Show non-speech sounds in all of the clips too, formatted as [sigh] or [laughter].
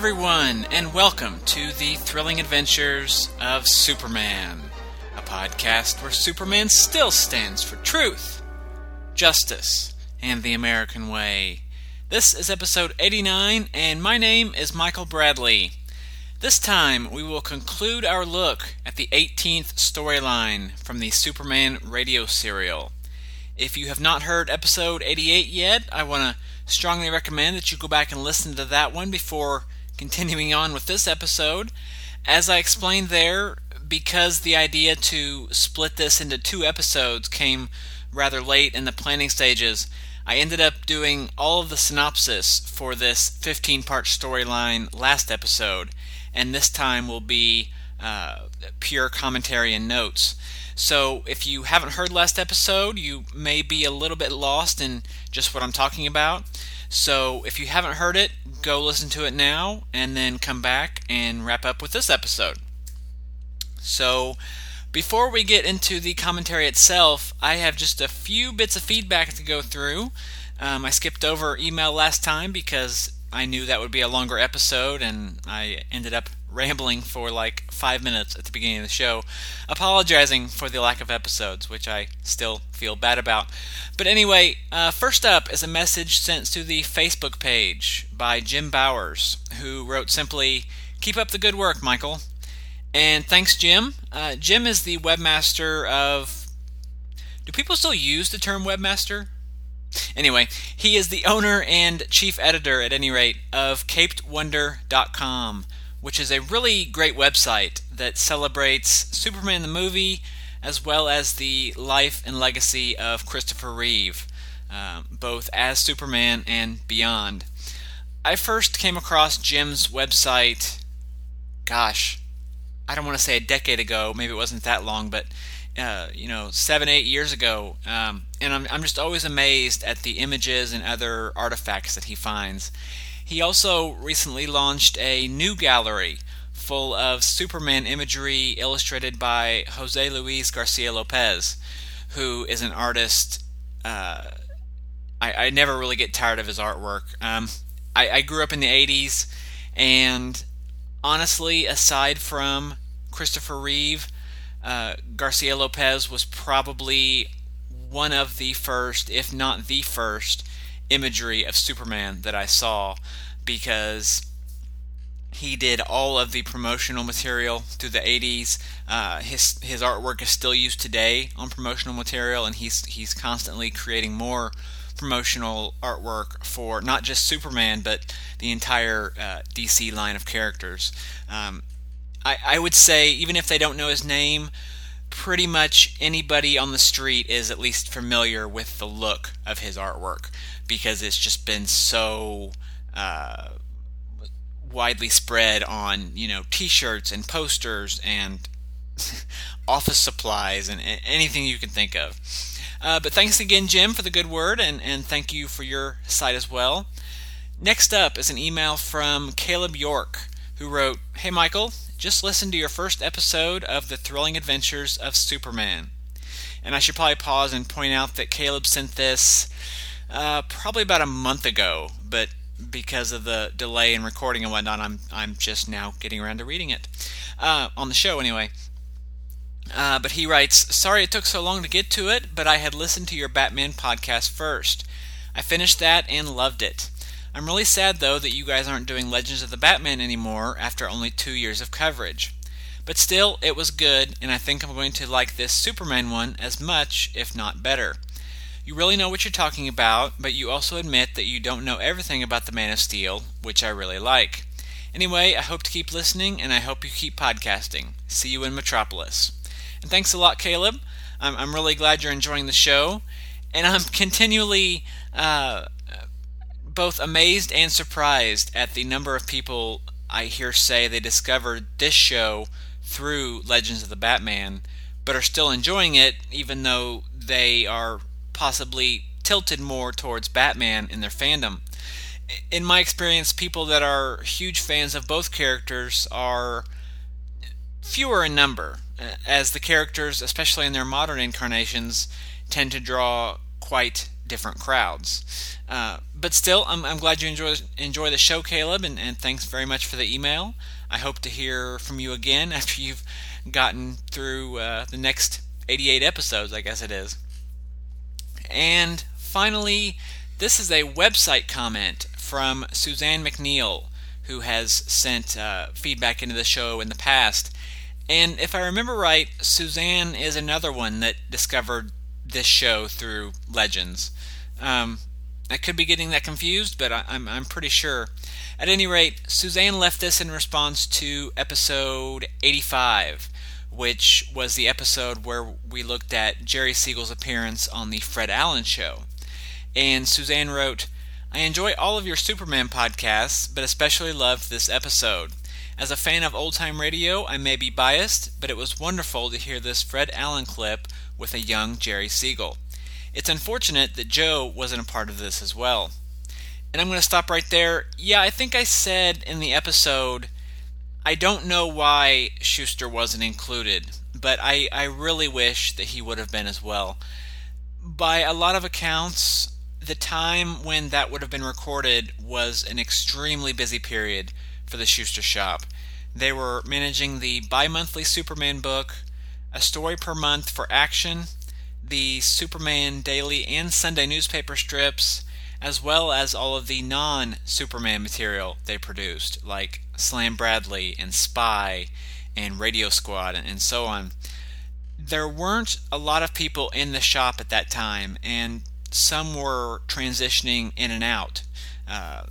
Everyone, and welcome to the thrilling adventures of Superman, a podcast where Superman still stands for truth, justice, and the American way. This is episode 89, and my name is Michael Bradley. This time, we will conclude our look at the 18th storyline from the Superman radio serial. If you have not heard episode 88 yet, I want to strongly recommend that you go back and listen to that one before continuing on with this episode. As I explained there, because the idea to split this into two episodes came rather late in the planning stages, I ended up doing all of the synopsis for this 15 part storyline last episode, and this time will be uh, pure commentary and notes. So if you haven't heard last episode, you may be a little bit lost in just what I'm talking about. So if you haven't heard it, go listen to it now and then come back and wrap up with this episode. So before we get into the commentary itself, I have just a few bits of feedback to go through. Um, I skipped over email last time because I knew that would be a longer episode, and I ended up rambling for like five minutes at the beginning of the show, apologizing for the lack of episodes, which I still feel bad about. But anyway, uh, first up is a message sent to the Facebook page by Jim Bowers, who wrote simply, Keep up the good work, Michael. And thanks, Jim. Uh, Jim is the webmaster of. Do people still use the term webmaster? Anyway, he is the owner and chief editor, at any rate, of capedwonder.com, which is a really great website that celebrates Superman the movie as well as the life and legacy of Christopher Reeve, uh, both as Superman and beyond. I first came across Jim's website, gosh, I don't want to say a decade ago, maybe it wasn't that long, but uh, you know, seven, eight years ago. Um, and I'm, I'm just always amazed at the images and other artifacts that he finds. He also recently launched a new gallery full of Superman imagery illustrated by Jose Luis Garcia Lopez, who is an artist. Uh, I, I, never really get tired of his artwork. Um, I, I grew up in the 80s, and honestly, aside from Christopher Reeve, uh, Garcia Lopez was probably one of the first, if not the first, imagery of Superman that I saw because he did all of the promotional material through the 80s. Uh, his his artwork is still used today on promotional material, and he's he's constantly creating more promotional artwork for not just Superman but the entire uh, DC line of characters. Um, I, I would say, even if they don't know his name, pretty much anybody on the street is at least familiar with the look of his artwork because it's just been so uh, widely spread on you know t-shirts and posters and [laughs] office supplies and anything you can think of. Uh, but thanks again jim for the good word and, and thank you for your site as well. Next up is an email from caleb york who wrote hey michael just listen to your first episode of The Thrilling Adventures of Superman. And I should probably pause and point out that Caleb sent this uh, probably about a month ago, but because of the delay in recording and whatnot, I'm I'm just now getting around to reading it uh, on the show anyway. Uh, but he writes, "Sorry it took so long to get to it, but I had listened to your Batman podcast first. I finished that and loved it. I'm really sad though that you guys aren't doing Legends of the Batman anymore after only two years of coverage. But still, it was good, and I think I'm going to like this Superman one as much, if not better. You really know what you're talking about, but you also admit that you don't know everything about the Man of Steel, which I really like. Anyway, I hope to keep listening, and I hope you keep podcasting. See you in Metropolis. And thanks a lot, Caleb. I'm, I'm really glad you're enjoying the show, and I'm [laughs] continually uh, both amazed and surprised at the number of people I hear say they discovered this show through Legends of the Batman, but are still enjoying it, even though they are possibly tilted more towards Batman in their fandom. In my experience, people that are huge fans of both characters are fewer in number, as the characters, especially in their modern incarnations, tend to draw quite different crowds. Uh, but still, I'm, I'm glad you enjoy enjoy the show, Caleb, and, and thanks very much for the email. I hope to hear from you again [laughs] after you've gotten through uh, the next 88 episodes, I guess it is. And finally, this is a website comment from Suzanne McNeil, who has sent uh, feedback into the show in the past. And if I remember right, Suzanne is another one that discovered this show through Legends. Um, I could be getting that confused, but I, I'm, I'm pretty sure. At any rate, Suzanne left this in response to episode 85, which was the episode where we looked at Jerry Siegel's appearance on the Fred Allen Show. And Suzanne wrote, I enjoy all of your Superman podcasts, but especially loved this episode. As a fan of old time radio, I may be biased, but it was wonderful to hear this Fred Allen clip with a young Jerry Siegel. It's unfortunate that Joe wasn't a part of this as well. And I'm going to stop right there. Yeah, I think I said in the episode, I don't know why Shuster wasn't included, but I, I really wish that he would have been as well. By a lot of accounts, the time when that would have been recorded was an extremely busy period for the Shuster shop. They were managing the bi monthly Superman book, a story per month for action, the Superman daily and Sunday newspaper strips, as well as all of the non Superman material they produced, like Slam Bradley and Spy and Radio Squad and so on. There weren't a lot of people in the shop at that time, and some were transitioning in and out. Uh,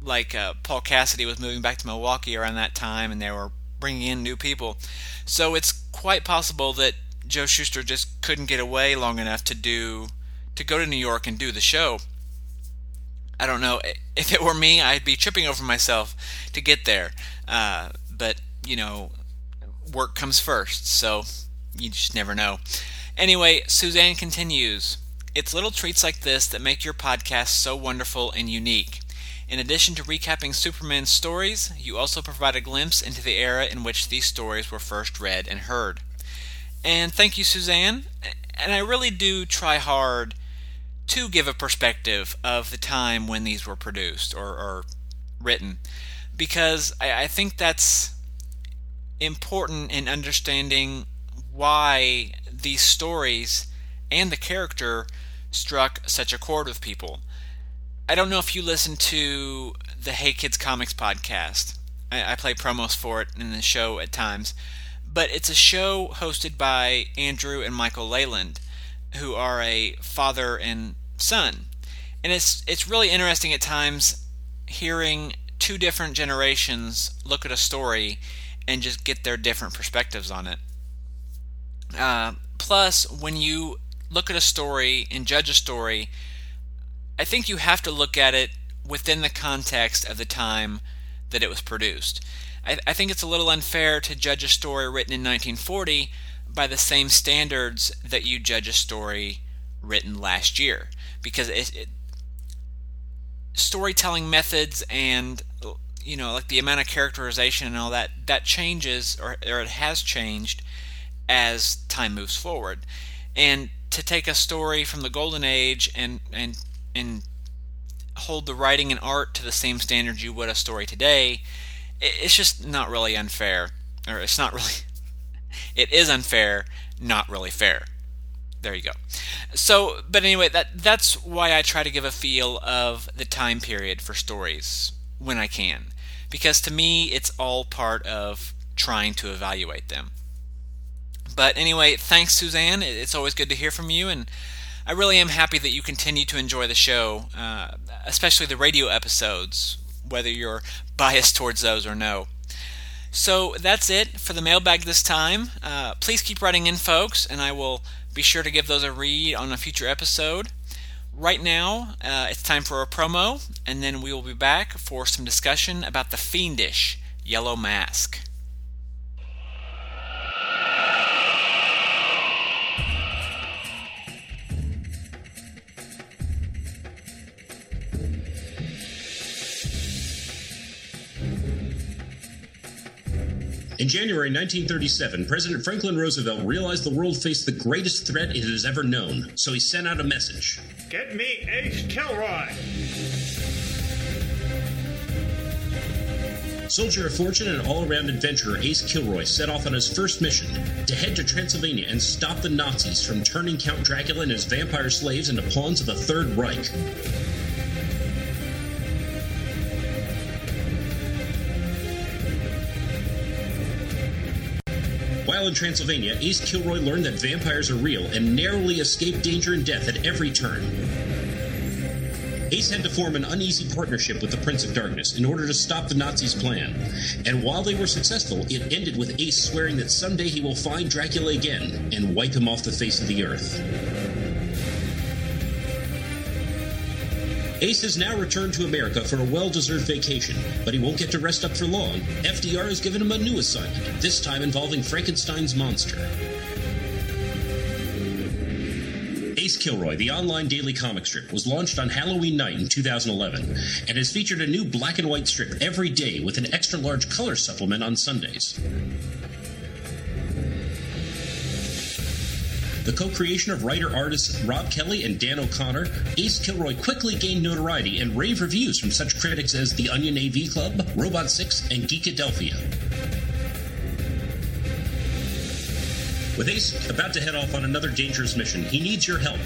like uh, Paul Cassidy was moving back to Milwaukee around that time, and they were bringing in new people. So it's quite possible that Joe Shuster just couldn't get away long enough to do to go to New York and do the show. I don't know [laughs] if it were me, I'd be tripping over myself to get there. Uh, but you know, work comes first, so you just never know. Anyway, Suzanne continues. It's little treats like this that make your podcast so wonderful and unique. In addition to recapping Superman's stories, you also provide a glimpse into the era in which these stories were first read and heard. And thank you, Suzanne. And I really do try hard to give a perspective of the time when these were produced or, or written, because I, I think that's important in understanding why these stories and the character struck such a chord with people. I don't know if you listen to the Hey Kids Comics podcast. I, I play promos for it in the show at times, but it's a show hosted by Andrew and Michael Leyland, who are a father and son, and it's it's really interesting at times hearing two different generations look at a story and just get their different perspectives on it. Uh, plus, when you look at a story and judge a story I think you have to look at it within the context of the time that it was produced. I, I, think it's a little unfair to judge a story written in 1940 by the same standards that you judge a story written last year, because it, it, storytelling methods and you know like the amount of characterization and all that that changes or, or it has changed as time moves forward. And to take a story from the golden age and and and hold the writing and art to the same standards you would a story today, it's just not really unfair. Or it's not really. [laughs] It is unfair, not really fair. There you go. So, but anyway, that that's why I try to give a feel of the time period for stories when I can, because to me it's all part of trying to evaluate them. But anyway, thanks, Suzanne. It's always good to hear from you, and I really am happy that you continue to enjoy the show, uh, especially the radio episodes, whether you're biased towards those or no. So that's it for the mailbag this time. Uh, please keep writing in, folks, and I will be sure to give those a read on a future episode. Right now, uh, it's time for a promo, and then we will be back for some discussion about the fiendish Yellow Mask. In January 1937, President Franklin Roosevelt realized the world faced the greatest threat it has ever known, so he sent out a message. Get me Ace Kilroy! Soldier of fortune and all around adventurer Ace Kilroy set off on his first mission to head to Transylvania and stop the Nazis from turning Count Dracula and his vampire slaves into pawns of the Third Reich. In Transylvania, Ace Kilroy learned that vampires are real and narrowly escaped danger and death at every turn. Ace had to form an uneasy partnership with the Prince of Darkness in order to stop the Nazis' plan. And while they were successful, it ended with Ace swearing that someday he will find Dracula again and wipe him off the face of the earth. Ace has now returned to America for a well deserved vacation, but he won't get to rest up for long. FDR has given him a new assignment, this time involving Frankenstein's monster. Ace Kilroy, the online daily comic strip, was launched on Halloween night in 2011 and has featured a new black and white strip every day with an extra large color supplement on Sundays. The co creation of writer artists Rob Kelly and Dan O'Connor, Ace Kilroy quickly gained notoriety and rave reviews from such critics as The Onion AV Club, Robot 6, and Geekadelphia. With Ace about to head off on another dangerous mission, he needs your help.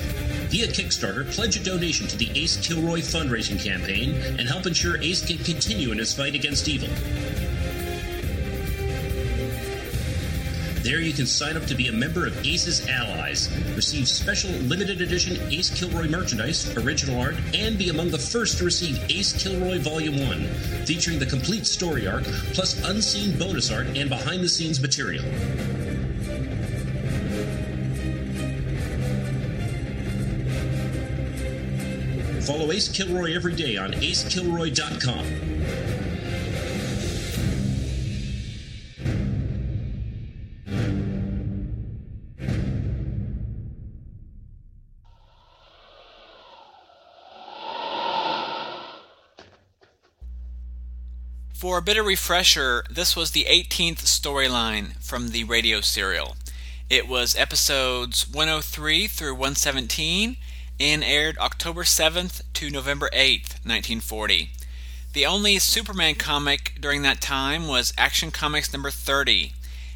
Via Kickstarter, pledge a donation to the Ace Kilroy fundraising campaign and help ensure Ace can continue in his fight against evil. There you can sign up to be a member of Ace's Allies, receive special limited edition Ace Kilroy merchandise, original art, and be among the first to receive Ace Kilroy Volume 1, featuring the complete story arc, plus unseen bonus art and behind the scenes material. Follow Ace Kilroy every day on acekilroy.com. For a bit of refresher, this was the 18th storyline from the radio serial. It was episodes 103 through 117 and aired October 7th to November 8th, 1940. The only Superman comic during that time was Action Comics number 30,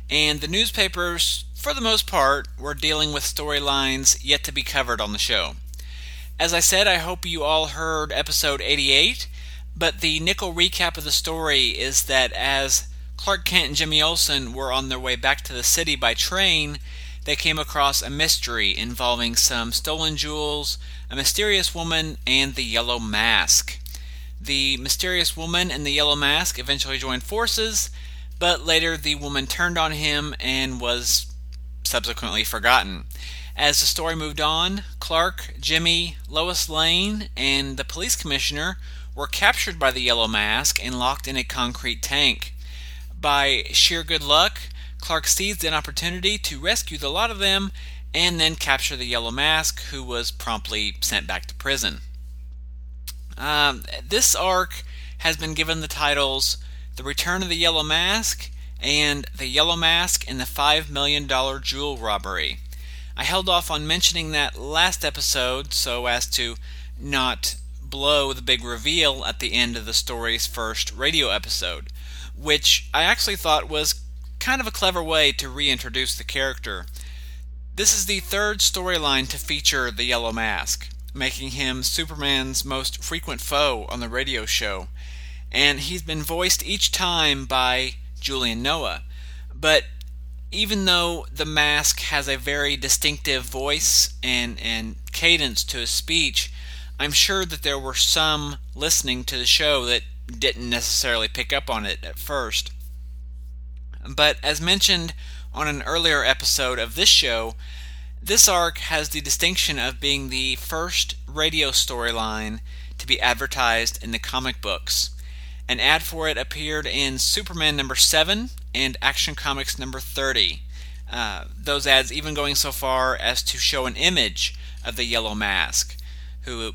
and the newspapers, for the most part, were dealing with storylines yet to be covered on the show. As I said, I hope you all heard episode 88, but the nickel recap of the story is that as Clark Kent and Jimmy Olsen were on their way back to the city by train, they came across a mystery involving some stolen jewels, a mysterious woman, and the Yellow Mask. The mysterious woman and the Yellow Mask eventually joined forces, but later the woman turned on him and was subsequently forgotten. As the story moved on, Clark, Jimmy, Lois Lane, and the police commissioner were captured by the Yellow Mask and locked in a concrete tank. By sheer good luck, Clark seized an opportunity to rescue the lot of them and then capture the Yellow Mask, who was promptly sent back to prison. Um, this arc has been given the titles The Return of the Yellow Mask and The Yellow Mask and the $5 Million Jewel Robbery. I held off on mentioning that last episode so as to not blow the big reveal at the end of the story's first radio episode, which I actually thought was kind of a clever way to reintroduce the character. This is the third storyline to feature the Yellow Mask, making him Superman's most frequent foe on the radio show, and he's been voiced each time by Julian Noa. But even though the mask has a very distinctive voice and, and cadence to his speech, I'm sure that there were some listening to the show that didn't necessarily pick up on it at first. But as mentioned on an earlier episode of this show, this arc has the distinction of being the first radio storyline to be advertised in the comic books. An ad for it appeared in Superman number 7 and Action Comics number 30. Uh, those ads even going so far as to show an image of the Yellow Mask, who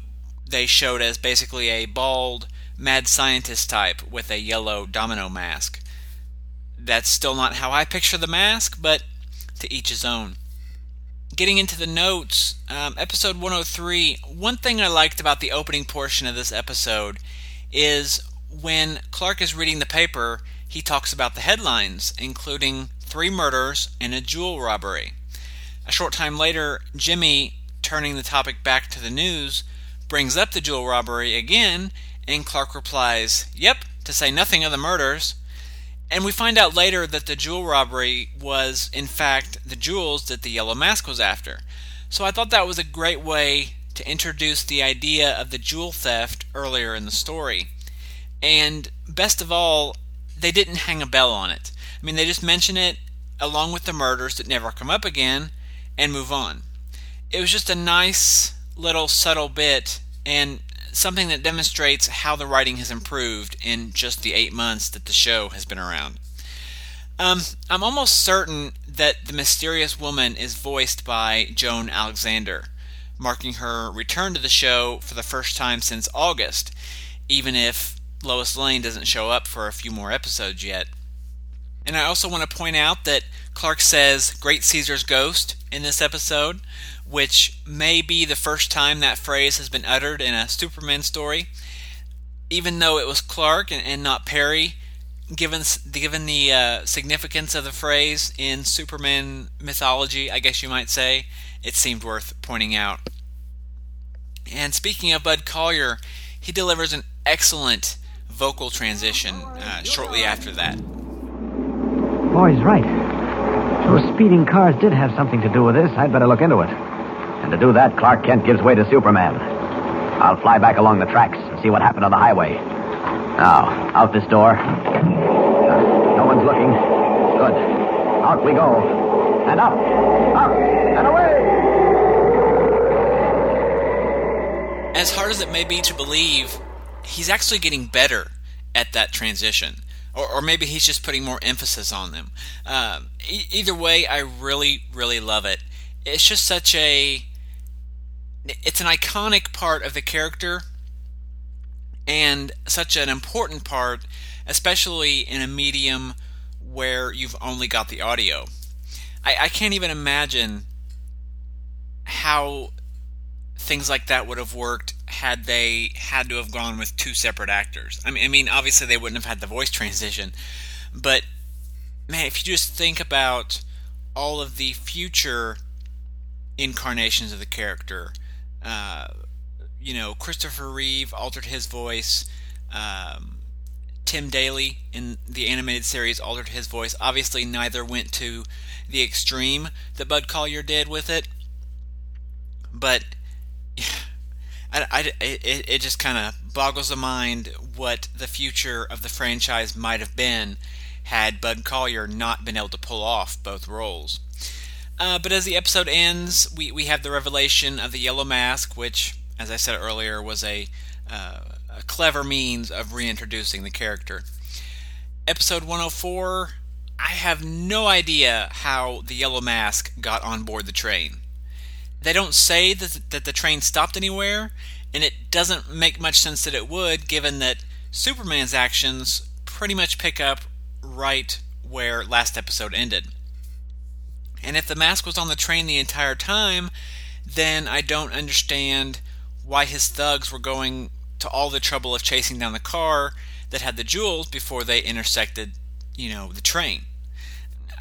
they showed as basically a bald, mad scientist type with a yellow domino mask That's still not how I picture the mask, but to each his own. Getting into the notes, um, episode 103, one thing I liked about the opening portion of this episode is when Clark is reading the paper, he talks about the headlines, including three murders and a jewel robbery. A short time later, Jimmy, turning the topic back to the news, brings up the jewel robbery again, and Clark replies, Yep, to say nothing of the murders. And we find out later that the jewel robbery was, in fact, the jewels that the Yellow Mask was after. So I thought that was a great way to introduce the idea of the jewel theft earlier in the story. And best of all, they didn't hang a bell on it. I mean, they just mention it along with the murders that never come up again and move on. It was just a nice little subtle bit and something that demonstrates how the writing has improved in just the eight months that the show has been around. Um, I'm almost certain that the mysterious woman is voiced by Joan Alexander, marking her return to the show for the first time since August, even if Lois Lane doesn't show up for a few more episodes yet. And I also want to point out that Clark says Great Caesar's Ghost in this episode, which may be the first time that phrase has been uttered in a Superman story. Even though it was Clark and, and not Perry, given given the uh, significance of the phrase in Superman mythology, I guess you might say, it seemed worth pointing out. And speaking of Bud Collyer, he delivers an excellent vocal transition uh, shortly after that. Boy's right. Those speeding cars did have something to do with this. I'd better look into it. And to do that, Clark Kent gives way to Superman. I'll fly back along the tracks and see what happened on the highway. Now, out this door. No one's looking. Good. Out we go. And up, up, and away! As hard as it may be to believe, he's actually getting better at that transition. Or, or maybe he's just putting more emphasis on them. Um, e- either way, I really, really love it. It's just such a. It's an iconic part of the character and such an important part, especially in a medium where you've only got the audio. I, I can't even imagine how things like that would have worked had they had to have gone with two separate actors. I mean, I mean, obviously they wouldn't have had the voice transition, but man, if you just think about all of the future incarnations of the character, uh, you know, Christopher Reeve altered his voice. Um, Tim Daly in the animated series altered his voice. Obviously, neither went to the extreme that Bud Collyer did with it, but [sighs] I, I, it, it just kind of boggles the mind what the future of the franchise might have been had Bud Collyer not been able to pull off both roles. Uh, but as the episode ends, we, we have the revelation of the Yellow Mask, which, as I said earlier, was a, uh, a clever means of reintroducing the character. Episode 104 I have no idea how the Yellow Mask got on board the train. They don't say that, that the train stopped anywhere, and it doesn't make much sense that it would, given that Superman's actions pretty much pick up right where last episode ended. And if the mask was on the train the entire time, then I don't understand why his thugs were going to all the trouble of chasing down the car that had the jewels before they intersected, you know, the train.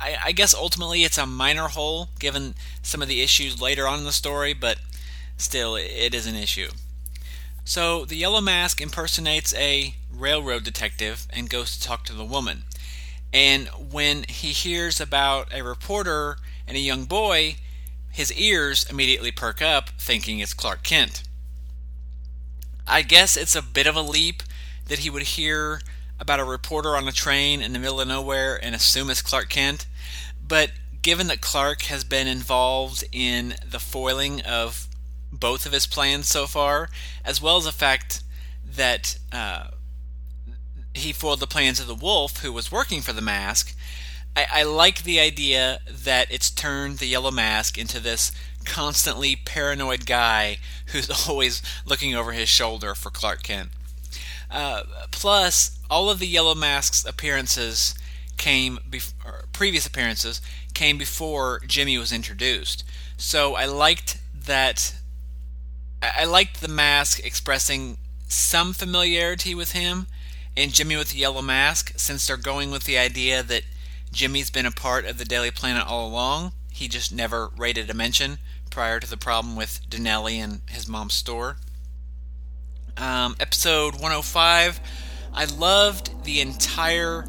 I, I, guess ultimately it's a minor hole given some of the issues later on in the story, but still, it is an issue. So the Yellow Mask impersonates a railroad detective and goes to talk to the woman. And when he hears about a reporter and a young boy, his ears immediately perk up, thinking it's Clark Kent. I guess it's a bit of a leap that he would hear about a reporter on a train in the middle of nowhere and assume it's Clark Kent. But given that Clark has been involved in the foiling of both of his plans so far, as well as the fact that uh, he foiled the plans of the wolf who was working for the mask, I, I like the idea that it's turned the yellow mask into this constantly paranoid guy who's [laughs] always looking over his shoulder for Clark Kent. Uh, plus, all of the Yellow Mask's appearances came before, previous appearances came before Jimmy was introduced. So I liked that. I liked the mask expressing some familiarity with him and Jimmy with the yellow mask, since they're going with the idea that Jimmy's been a part of the Daily Planet all along. He just never rated a mention prior to the problem with Dinelli and his mom's store. Um, episode 105, I loved the entire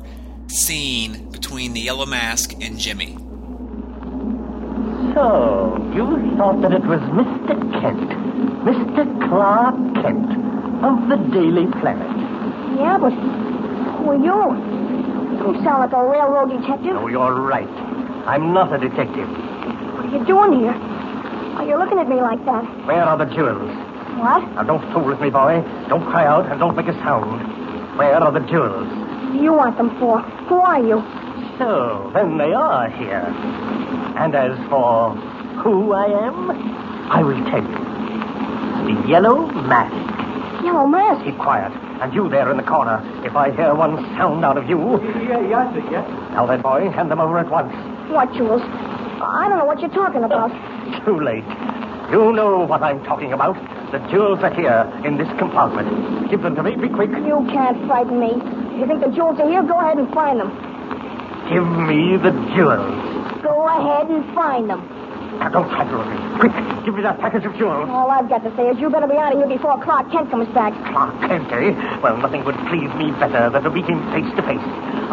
scene between the yellow mask and Jimmy. So, you thought that it was Mr. Kent, Mr. Clark Kent of the Daily Planet. Yeah, but who are you? You sound like a railroad detective. Oh, you're right. I'm not a detective. What are you doing here? Why are you looking at me like that? Where are the jewels? What? Now, don't fool with me, boy. Don't cry out and don't make a sound. Where are the jewels? What do you want them for? Who are you? So, then they are here. And as for who I am, I will tell you. The Yellow Mask. Yellow mask. Keep quiet. And you there in the corner, if I hear one sound out of you. Yeah, yes, sir, yes. Now then, boy, hand them over at once. What jewels? I don't know what you're talking about. Too late. You know what I'm talking about. The jewels are here in this compartment. Give them to me. Be quick. You can't frighten me. If you think the jewels are here, go ahead and find them. Give me the jewels. Go ahead and find them. Now, don't try to look me. Quick, give me that package of jewels. All I've got to say is you better be out of here before Clark Kent comes back. Clark Kent, eh? Well, nothing would please me better than to meet him face to face.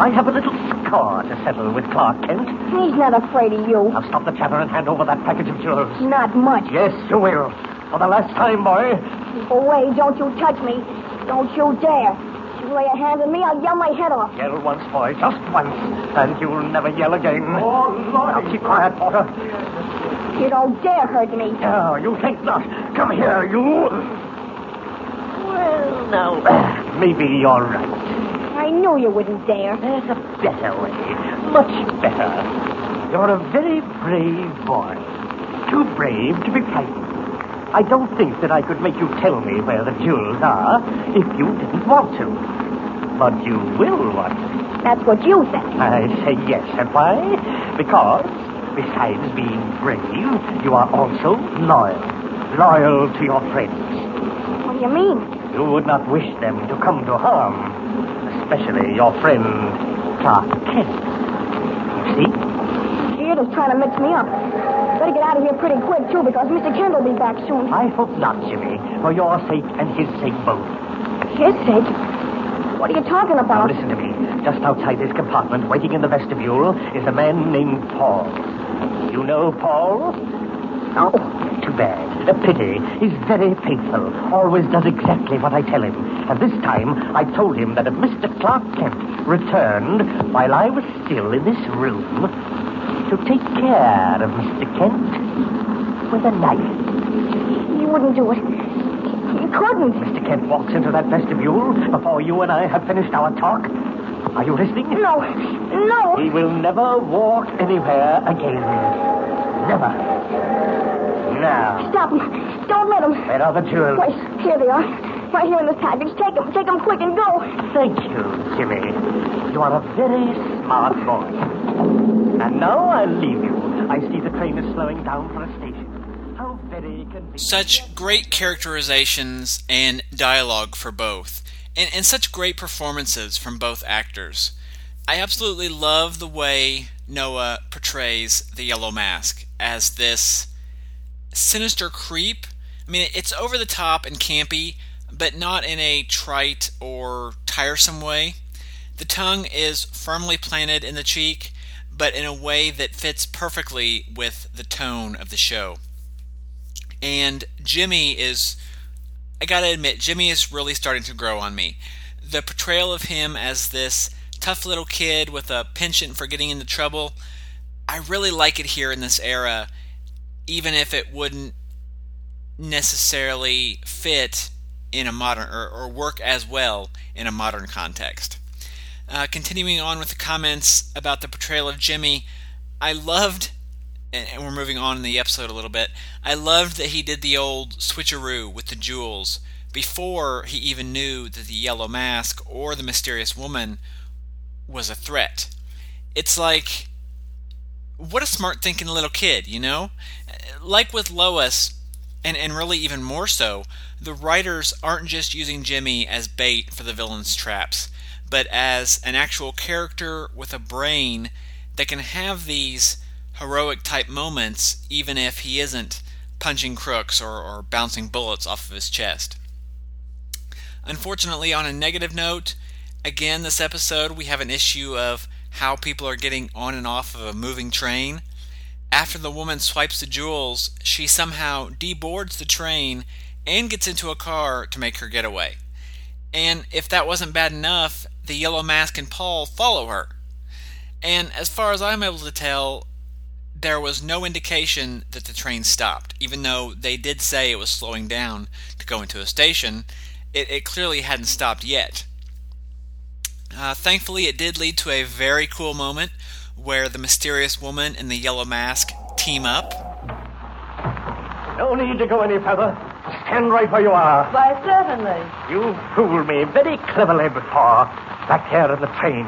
I have a little score to settle with Clark Kent. He's not afraid of you. Now stop the chatter and hand over that package of jewels. Not much. Yes, you will. For the last time, boy. Keep away. Don't you touch me. Don't you dare. If you lay a hand on me, I'll yell my head off. Yell once, boy, just once, and you'll never yell again. Oh, Lord. Now keep quiet, Porter. You don't dare hurt me. No, you think not. Come here, you. Well, now, [clears throat] maybe you're right. I knew you wouldn't dare. There's a better way. Much better. You're a very brave boy. Too brave to be frightened. I don't think that I could make you tell me where the jewels are if you didn't want to. But you will want to. That's what you think. I say yes. And why? Because, besides being brave, you are also loyal. Loyal to your friends. What do you mean? You would not wish them to come to harm. Especially your friend, Clark Kent. You see? You're just trying to mix me up. Better get out of here pretty quick, too, because Mr. Kent will be back soon. I hope not, Jimmy. For your sake and his sake both. His sake? What are you talking Now about? listen to me. Just outside this compartment, waiting in the vestibule, is a man named Paul. You know Paul? No. Too bad. A pity. He's very faithful. Always does exactly what I tell him. And this time, I told him that if Mr. Clark Kent returned while I was still in this room, to take care of Mr. Kent with a knife. He wouldn't do it. Couldn't. Mr. Kent walks into that vestibule before you and I have finished our talk. Are you listening? No. No. He will never walk anywhere again. Never. Now, Stop him. Don't let him. where are the jewels? Wait. Here they are. Right here in this package. Take them. Take them quick and go. Thank you, Jimmy. You are a very smart boy. And now I'll leave you. I see the train is slowing down for a station. Such great characterizations and dialogue for both, and, and such great performances from both actors. I absolutely love the way Noa portrays the Yellow Mask as this sinister creep. I mean, it's over the top and campy, but not in a trite or tiresome way. The tongue is firmly planted in the cheek, but in a way that fits perfectly with the tone of the show. And Jimmy is, I gotta admit, Jimmy is really starting to grow on me. The portrayal of him as this tough little kid with a penchant for getting into trouble, I really like it here in this era, even if it wouldn't necessarily fit in a modern or, or work as well in a modern context. Uh, continuing on with the comments about the portrayal of Jimmy, I loved, and we're moving on in the episode a little bit. I loved that he did the old switcheroo with the jewels before he even knew that the yellow mask or the mysterious woman was a threat. it's like, what a smart thinking little kid, you know? Like with Lois, and, and really even more so, the writers aren't just using Jimmy as bait for the villain's traps, but as an actual character with a brain that can have these heroic type moments even if he isn't punching crooks or, or bouncing bullets off of his chest. Unfortunately, on a negative note, again, this episode we have an issue of how people are getting on and off of a moving train. After the woman swipes the jewels, she somehow deboards the train and gets into a car to make her getaway. And if that wasn't bad enough, the Yellow Mask and Paul follow her. And as far as I'm able to tell, there was no indication that the train stopped. Even though they did say it was slowing down to go into a station, it, it clearly hadn't stopped yet. Uh, thankfully, it did lead to a very cool moment where the mysterious woman and the yellow mask team up. No need to go any further. Stand right where you are. Why, certainly. You fooled me very cleverly before, back there in the train.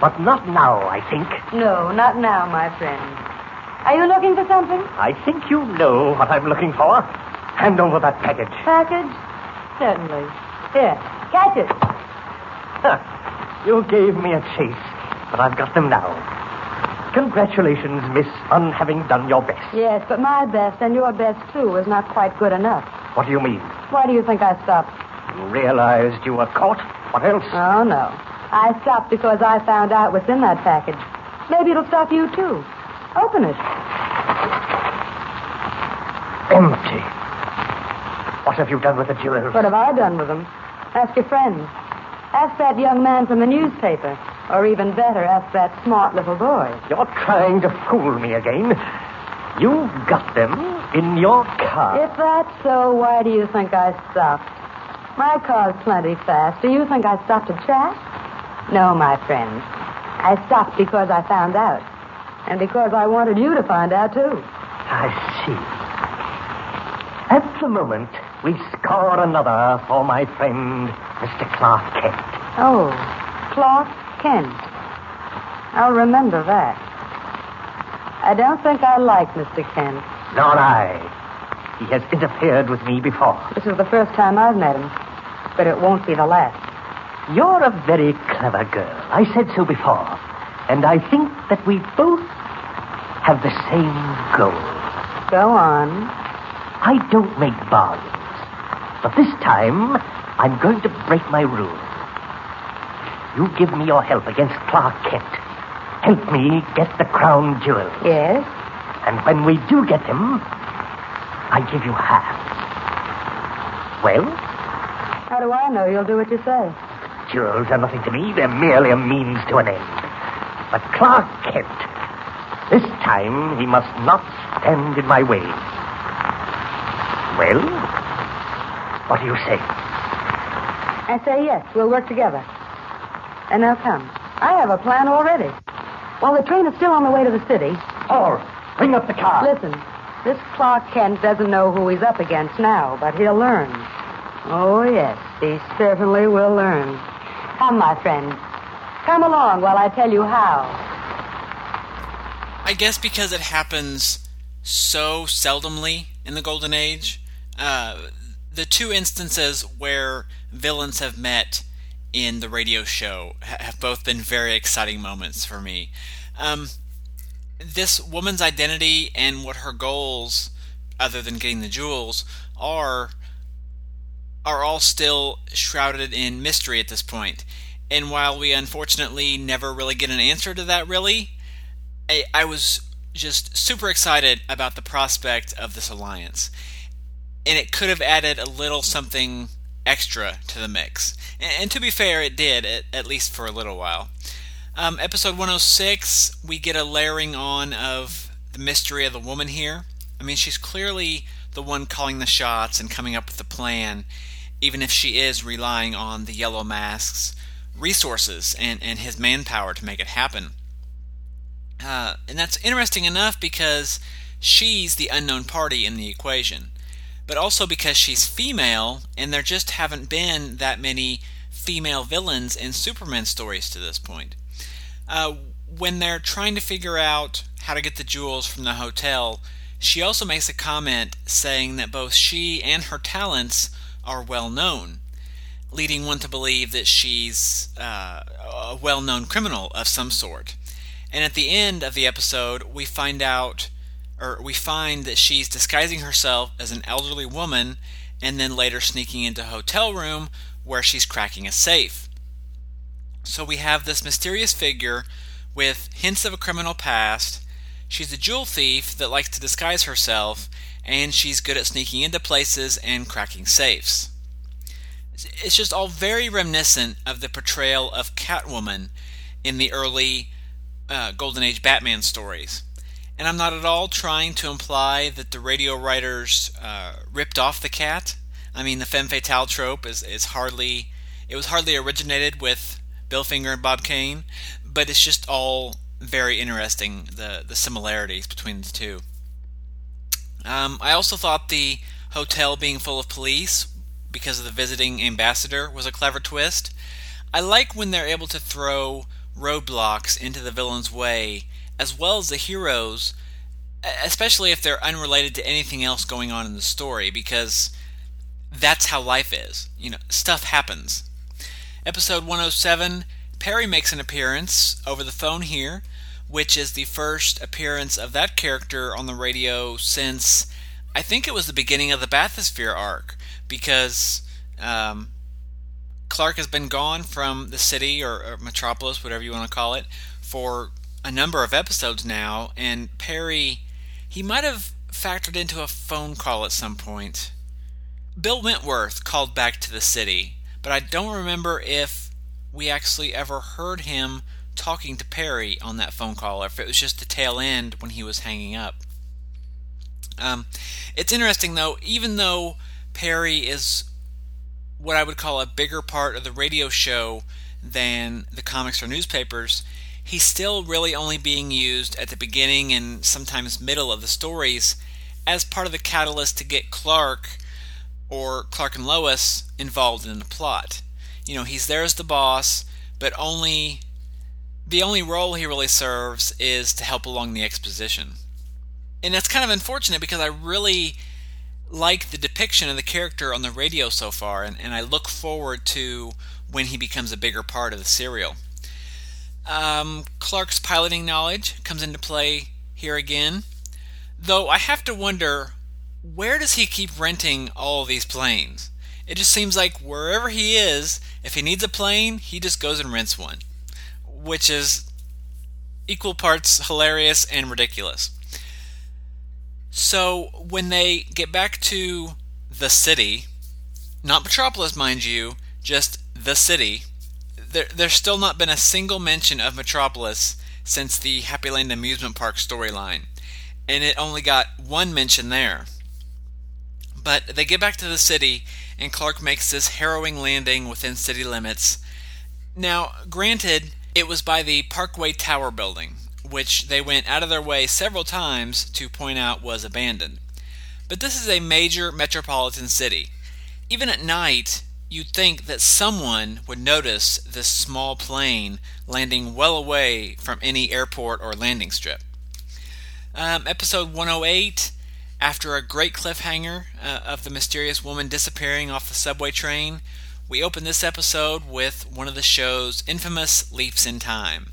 But not now, I think. No, not now, my friend. Are you looking for something? I think you know what I'm looking for. Hand over that package. Package? Certainly. Here, catch it. Huh. You gave me a chase, but I've got them now. Congratulations, miss, on having done your best. Yes, but my best and your best, too, was not quite good enough. What do you mean? Why do you think I stopped? You realized you were caught? What else? Oh, no. I stopped because I found out what's in that package. Maybe it'll stop you, too. Open it. Empty. What have you done with the jewels? What have I done with them? Ask your friends. Ask that young man from the newspaper. Or even better, ask that smart little boy. You're trying to fool me again. You've got them in your car. If that's so, why do you think I stopped? My car's plenty fast. Do you think I stopped to chat? No, my friend. I stopped because I found out. And because I wanted you to find out, too. I see. At the moment, we score another for my friend, Mr. Clark Kent. Oh, Clark Kent. I'll remember that. I don't think I like Mr. Kent. Nor I. He has interfered with me before. This is the first time I've met him. But it won't be the last. You're a very clever girl. I said so before. And I think that we both have the same goal. Go on. I don't make bargains. But this time, I'm going to break my rule. You give me your help against Clark Kent. Help me get the crown jewels. Yes? And when we do get them, I give you half. Well, How do I know you'll do what you say? jewels are nothing to me. They're merely a means to an end. But Clark Kent, this time he must not stand in my way. Well, what do you say? I say yes. We'll work together. And now come. I have a plan already. While the train is still on the way to the city, Paul, bring up the car. listen. This Clark Kent doesn't know who he's up against now, but he'll learn. Oh, yes. He certainly will learn. Come, my friend. Come along while I tell you how. I guess because it happens so seldomly in the Golden Age, uh, the two instances where villains have met in the radio show have both been very exciting moments for me. Um, this woman's identity and what her goals, other than getting the jewels, are are all still shrouded in mystery at this point. And while we unfortunately never really get an answer to that, really, I, I was just super excited about the prospect of this alliance. And it could have added a little something extra to the mix. And, and to be fair, it did, at, at least for a little while. Um, episode 106, we get a layering on of the mystery of the woman here. I mean, she's clearly the one calling the shots and coming up with the plan, even if she is relying on the Yellow Mask's resources and, and his manpower to make it happen. Uh, and that's interesting enough because she's the unknown party in the equation, but also because she's female, and there just haven't been that many female villains in Superman stories to this point. Uh, when they're trying to figure out how to get the jewels from the hotel, she also makes a comment saying that both she and her talents are well known, leading one to believe that she's uh, a well known criminal of some sort. And at the end of the episode, we find out, or we find that she's disguising herself as an elderly woman and then later sneaking into a hotel room where she's cracking a safe. So we have this mysterious figure with hints of a criminal past. She's a jewel thief that likes to disguise herself, and she's good at sneaking into places and cracking safes. It's just all very reminiscent of the portrayal of Catwoman in the early uh, Golden Age Batman stories. And I'm not at all trying to imply that the radio writers uh, ripped off the cat. I mean, the femme fatale trope is, is hardly, it was hardly originated with Bill Finger and Bob Kane, but it's just all very interesting, the, the similarities between the two. Um, I also thought the hotel being full of police because of the visiting ambassador was a clever twist. I like when they're able to throw roadblocks into the villain's way, as well as the heroes, especially if they're unrelated to anything else going on in the story, because that's how life is. You know, stuff happens. Episode 107 Perry makes an appearance over the phone here, which is the first appearance of that character on the radio since I think it was the beginning of the Bathysphere arc, because um, Clark has been gone from the city or, or Metropolis, whatever you want to call it, for a number of episodes now, and Perry, he might have factored into a phone call at some point. Bill Wentworth called back to the city, but I don't remember if we actually ever heard him talking to Perry on that phone call, or if it was just the tail end when he was hanging up. Um, it's interesting though, even though Perry is what I would call a bigger part of the radio show than the comics or newspapers, he's still really only being used at the beginning and sometimes middle of the stories as part of the catalyst to get Clark or Clark and Lois involved in the plot. You know, he's there as the boss, but only the only role he really serves is to help along the exposition. And that's kind of unfortunate because I really like the depiction of the character on the radio so far, and, and I look forward to when he becomes a bigger part of the serial. Um, Clark's piloting knowledge comes into play here again, though I have to wonder where does he keep renting all these planes? It just seems like wherever he is, if he needs a plane, he just goes and rents one, which is equal parts hilarious and ridiculous. So when they get back to the city, not Metropolis, mind you, just the city, there, there's still not been a single mention of Metropolis since the Happy Land amusement park storyline, and it only got one mention there. But they get back to the city, and Clark makes this harrowing landing within city limits. Now, granted, it was by the Parkway Tower building, which they went out of their way several times to point out was abandoned. But this is a major metropolitan city. Even at night, you'd think that someone would notice this small plane landing well away from any airport or landing strip. Um, episode 108 After a great cliffhanger uh, of the mysterious woman disappearing off the subway train, we open this episode with one of the show's infamous leaps in time.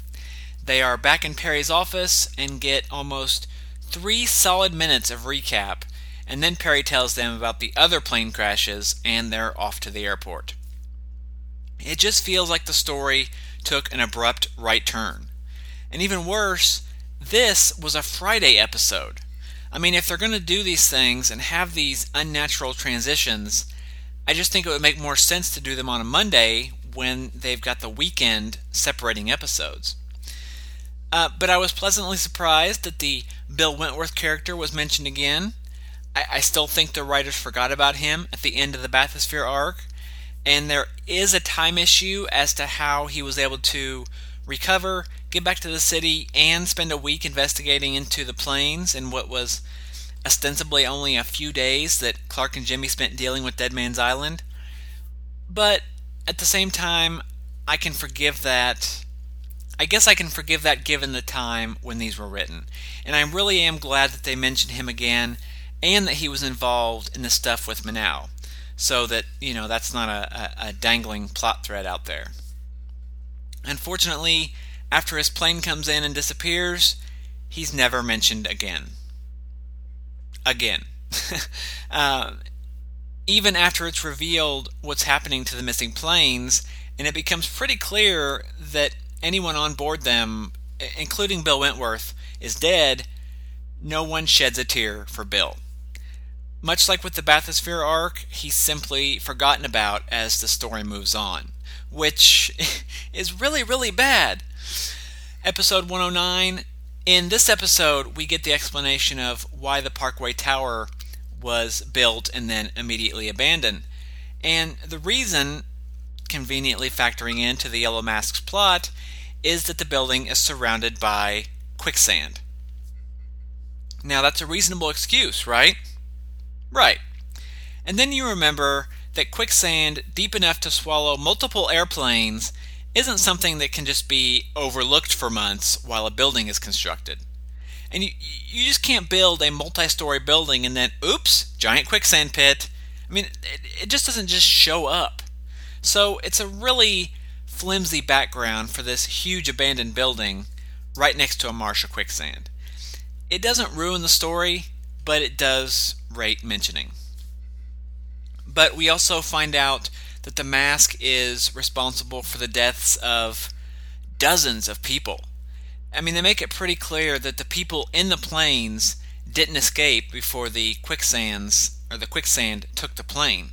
They are back in Perry's office and get almost three solid minutes of recap, and then Perry tells them about the other plane crashes and they're off to the airport. It just feels like the story took an abrupt right turn. And even worse, this was a Friday episode. I mean, if they're going to do these things and have these unnatural transitions, I just think it would make more sense to do them on a Monday when they've got the weekend separating episodes. Uh, but I was pleasantly surprised that the Bill Wentworth character was mentioned again. I, I still think the writers forgot about him at the end of the Bathysphere arc, and there is a time issue as to how he was able to recover, get back to the city, and spend a week investigating into the planes in what was ostensibly only a few days that Clark and Jimmy spent dealing with Dead Man's Island. But at the same time, I can forgive that I guess I can forgive that given the time when these were written. And I really am glad that they mentioned him again and that he was involved in the stuff with Manaus. So that, you know, that's not a, a, a dangling plot thread out there. Unfortunately, after his plane comes in and disappears, he's never mentioned again. Again. [laughs] uh, even after it's revealed what's happening to the missing planes, and it becomes pretty clear that anyone on board them, including Bill Wentworth, is dead, no one sheds a tear for Bill. Much like with the Bathysphere arc, he's simply forgotten about as the story moves on, which [laughs] is really, really bad. Episode 109. In this episode, we get the explanation of why the Parkway Tower was built and then immediately abandoned. And the reason, conveniently factoring into the Yellow Mask's plot, is that the building is surrounded by quicksand. Now, that's a reasonable excuse, right? Right. And then you remember that quicksand deep enough to swallow multiple airplanes isn't something that can just be overlooked for months while a building is constructed. And you, you just can't build a multi story building and then, oops, giant quicksand pit. I mean, it, it just doesn't just show up. So it's a really flimsy background for this huge abandoned building right next to a marsh of quicksand. It doesn't ruin the story, but it does rate mentioning. But we also find out that the mask is responsible for the deaths of dozens of people. I mean, they make it pretty clear that the people in the planes didn't escape before the quicksands or the quicksand took the plane.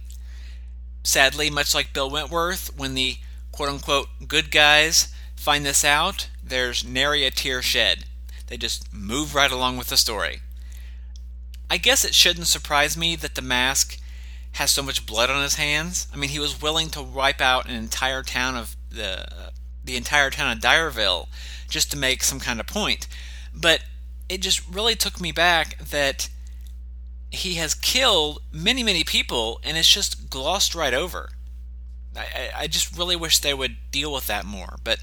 Sadly, much like Bill Wentworth, when the quote unquote good guys find this out, there's nary a tear shed. They just move right along with the story. I guess it shouldn't surprise me that the mask has so much blood on his hands. I mean, he was willing to wipe out an entire town of the the entire town of Dyreville just to make some kind of point. But it just really took me back that he has killed many, many people and it's just glossed right over. I, I just really wish they would deal with that more. But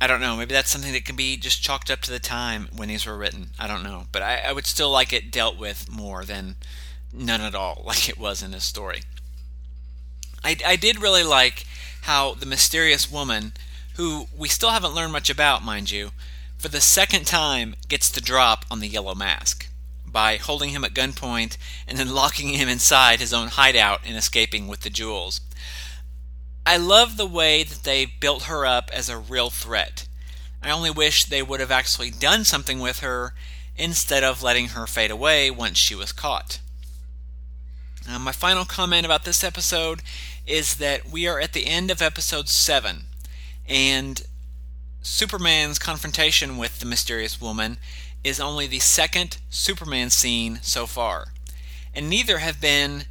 I don't know. Maybe that's something that can be just chalked up to the time when these were written. I don't know. But I, I would still like it dealt with more than none at all, [laughs] like it was in this story. I, I did really like how the mysterious woman, who we still haven't learned much about, mind you, for the second time gets the drop on the yellow mask by holding him at gunpoint and then locking him inside his own hideout and escaping with the jewels. I love the way that they built her up as a real threat. I only wish they would have actually done something with her instead of letting her fade away once she was caught. My final comment about this episode is that we are at the end of episode 7, and Superman's confrontation with the mysterious woman is only the second Superman scene so far, and neither have been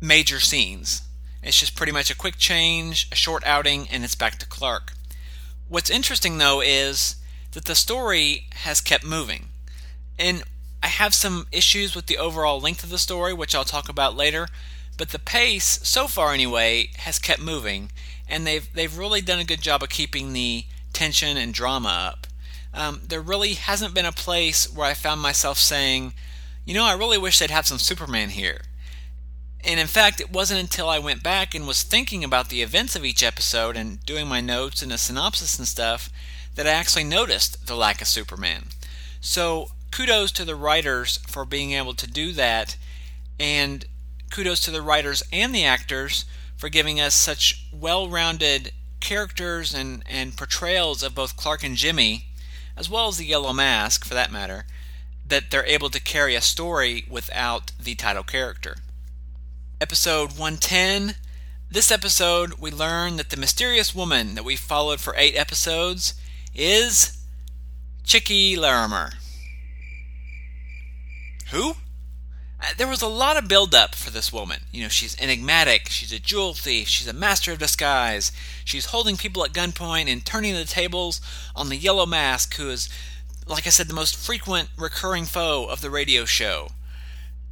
major scenes. It's just pretty much a quick change, a short outing, and it's back to Clark. What's interesting though is that the story has kept moving. And I have some issues with the overall length of the story, which I'll talk about later, but the pace, so far anyway, has kept moving, and they've they've really done a good job of keeping the tension and drama up. Um, there really hasn't been a place where I found myself saying, you know, I really wish they'd have some Superman here. And in fact, it wasn't until I went back and was thinking about the events of each episode and doing my notes and a synopsis and stuff that I actually noticed the lack of Superman. So, kudos to the writers for being able to do that, and kudos to the writers and the actors for giving us such well rounded characters and, and portrayals of both Clark and Jimmy, as well as the Yellow Mask for that matter, that they're able to carry a story without the title character episode 110. This episode, we learn that the mysterious woman that we followed for eight episodes is Chicky Larimer. Who? Uh, there was a lot of build-up for this woman. You know, she's enigmatic, she's a jewel thief, she's a master of disguise, she's holding people at gunpoint and turning the tables on the Yellow Mask, who is, like I said, the most frequent recurring foe of the radio show.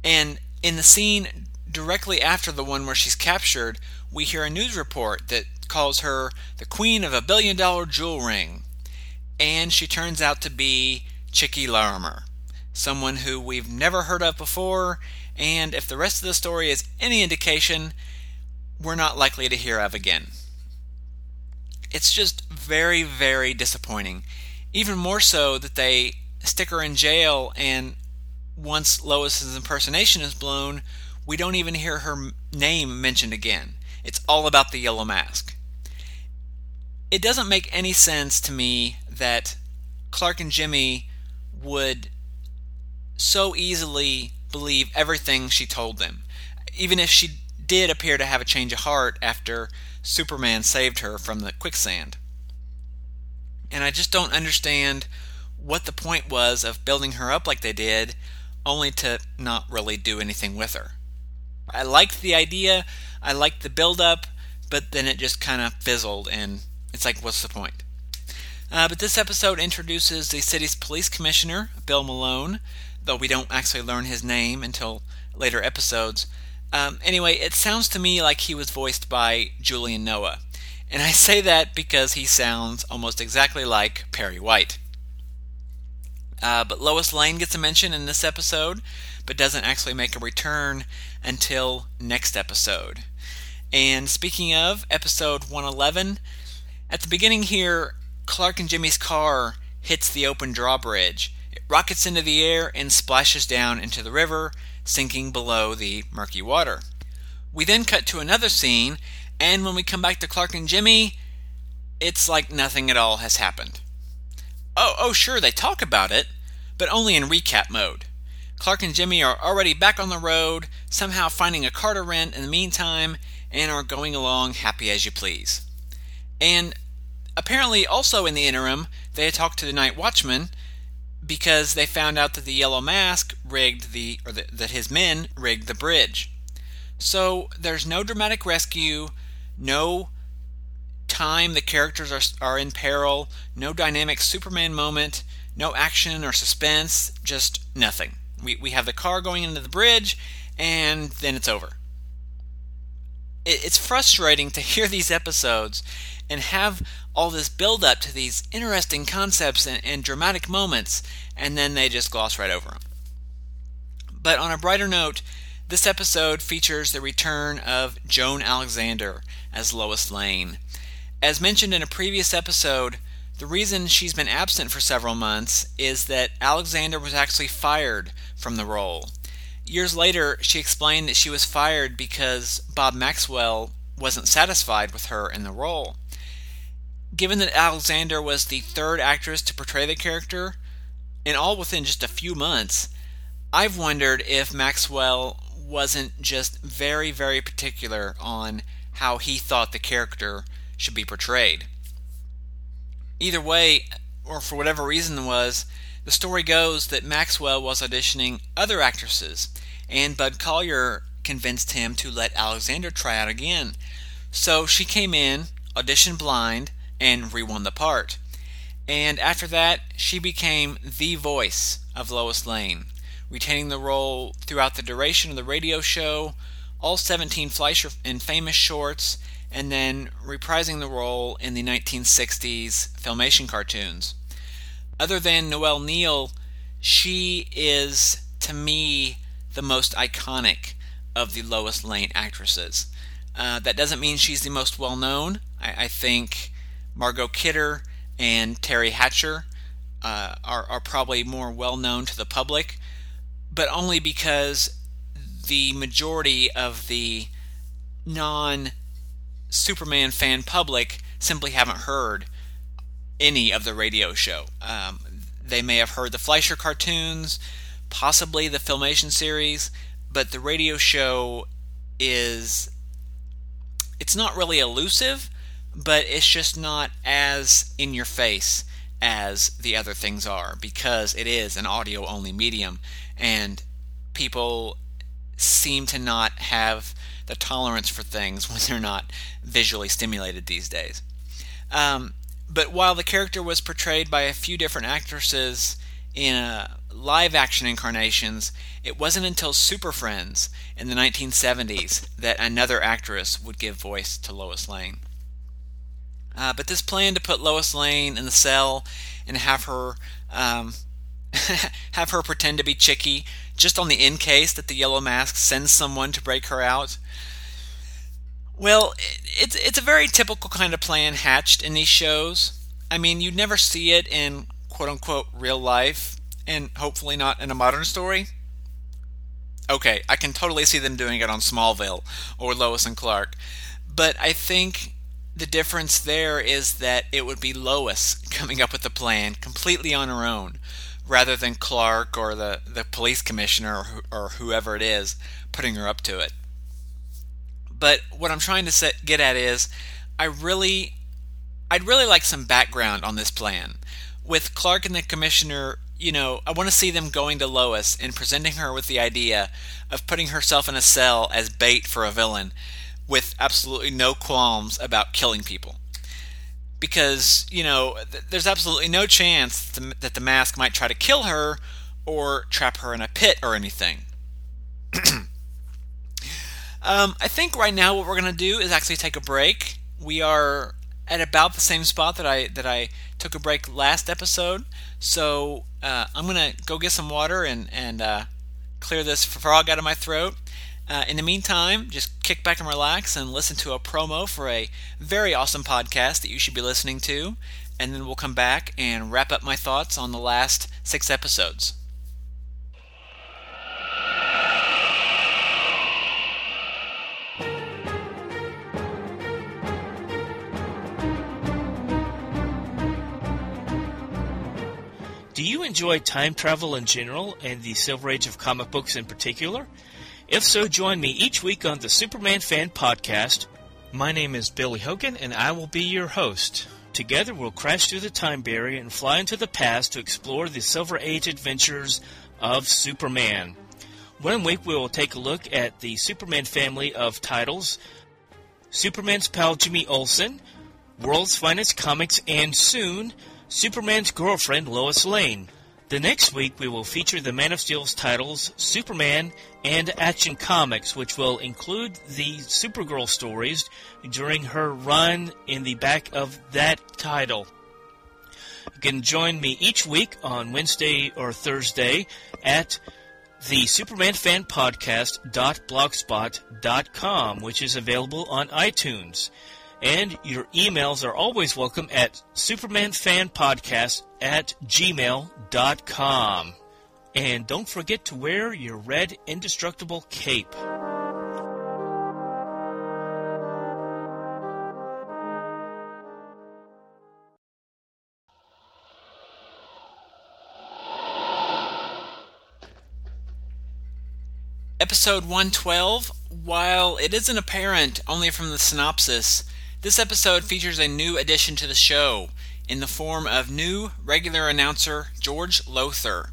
And in the scene directly after the one where she's captured, we hear a news report that calls her the queen of a billion dollar jewel ring. And she turns out to be Chicky Larimer, someone who we've never heard of before, and if the rest of the story is any indication, we're not likely to hear of again. It's just very, very disappointing. Even more so that they stick her in jail, and once Lois's impersonation is blown, we don't even hear her name mentioned again. It's all about the yellow mask. It doesn't make any sense to me that Clark and Jimmy would so easily believe everything she told them, even if she did appear to have a change of heart after Superman saved her from the quicksand. And I just don't understand what the point was of building her up like they did, only to not really do anything with her. I liked the idea, I liked the build up, but then it just kind of fizzled, and it's like, what's the point? Uh, but this episode introduces the city's police commissioner, Bill Malone, though we don't actually learn his name until later episodes. Um, anyway, it sounds to me like he was voiced by Julian Noa. And I say that because he sounds almost exactly like Perry White. Uh, but Lois Lane gets a mention in this episode, but doesn't actually make a return until next episode. And speaking of episode 111, at the beginning here, Clark and Jimmy's car hits the open drawbridge. It rockets into the air and splashes down into the river, sinking below the murky water. We then cut to another scene, and when we come back to Clark and Jimmy, it's like nothing at all has happened. Oh, oh, sure, they talk about it, but only in recap mode. Clark and Jimmy are already back on the road, somehow finding a car to rent in the meantime, and are going along happy as you please. And apparently, also in the interim, they talked to the night watchman because they found out that the Yellow Mask rigged the, or the, that his men rigged the bridge. So there's no dramatic rescue, no time the characters are, are in peril, no dynamic Superman moment, no action or suspense, just nothing. We, we have the car going into the bridge, and then it's over. It, it's frustrating to hear these episodes and have all this build up to these interesting concepts and, and dramatic moments, and then they just gloss right over them. But on a brighter note, this episode features the return of Joan Alexander as Lois Lane. As mentioned in a previous episode, the reason she's been absent for several months is that Alexander was actually fired from the role. Years later, she explained that she was fired because Bob Maxwell wasn't satisfied with her in the role. Given that Alexander was the third actress to portray the character, and all within just a few months, I've wondered if Maxwell wasn't just very, very particular on how he thought the character should be portrayed. Either way, or for whatever reason was, the story goes that Maxwell was auditioning other actresses, and Bud Collyer convinced him to let Alexander try out again. So she came in, auditioned blind, and re-won the part. And after that, she became the voice of Lois Lane, retaining the role throughout the duration of the radio show, all 17 Fleischer and Famous shorts, and then reprising the role in the 1960s Filmation cartoons. Other than Noel Neill, she is, to me, the most iconic of the Lois Lane actresses. Uh, that doesn't mean she's the most well known. I, I, think Margot Kidder and Teri Hatcher uh, are, are probably more well known to the public, but only because the majority of the non Superman fan public simply haven't heard any of the radio show. Um, they may have heard the Fleischer cartoons, possibly the Filmation series, but the radio show is it's not really elusive, but it's just not as in your face as the other things are because it is an audio only medium and people seem to not have the tolerance for things [laughs] when they're not visually stimulated these days. Um, but while the character was portrayed by a few different actresses in uh, live action incarnations, it wasn't until Super Friends in the 1970s that another actress would give voice to Lois Lane. Uh, but this plan to put Lois Lane in the cell and have her um, [laughs] have her pretend to be Chicky just on the in case that the Yellow Mask sends someone to break her out. Well, it's it's a very typical kind of plan hatched in these shows. I mean, you'd never see it in quote unquote real life, and hopefully not in a modern story. Okay, I can totally see them doing it on Smallville or Lois and Clark, but I think the difference there is that it would be Lois [laughs] coming up with the plan completely on her own, rather than Clark or the, the police commissioner or, or whoever it is putting her up to it. But what I'm trying to set, get at is, I really, I'd really like some background on this plan. With Clark and the commissioner, you know, I want to see them going to Lois and presenting her with the idea of putting herself in a cell as bait for a villain with absolutely no qualms about killing people. Because, you know, th- there's absolutely no chance th- that the mask might try to kill her or trap her in a pit or anything. [clears throat] um, I think right now what we're going to do is actually take a break. We are at about the same spot that I that I took a break last episode. So uh, I'm gonna go get some water and and uh, clear this frog out of my throat. Uh, in the meantime, just kick back and relax and listen to a promo for a very awesome podcast that you should be listening to. And then we'll come back and wrap up my thoughts on the last six episodes. Do you enjoy time travel in general and the Silver Age of comic books in particular? If so, join me each week on the Superman Fan Podcast. My name is Billy Hogan, and I will be your host. Together, we'll crash through the time barrier and fly into the past to explore the Silver Age adventures of Superman. One week, we will take a look at the Superman family of titles Superman's pal Jimmy Olsen, World's Finest Comics, and soon, Superman's girlfriend Lois Lane. The next week, we will feature the Man of Steel's titles, Superman and Action Comics, which will include the Supergirl stories during her run in the back of that title. You can join me each week on Wednesday or Thursday at the Superman Fan Podcast.blogspot.com, which is available on iTunes. And your emails are always welcome at supermanfanpodcast at gmail.com. And don't forget to wear your red indestructible cape. Episode 112, while it isn't apparent only from the synopsis, this episode features a new addition to the show in the form of new regular announcer George Lowther.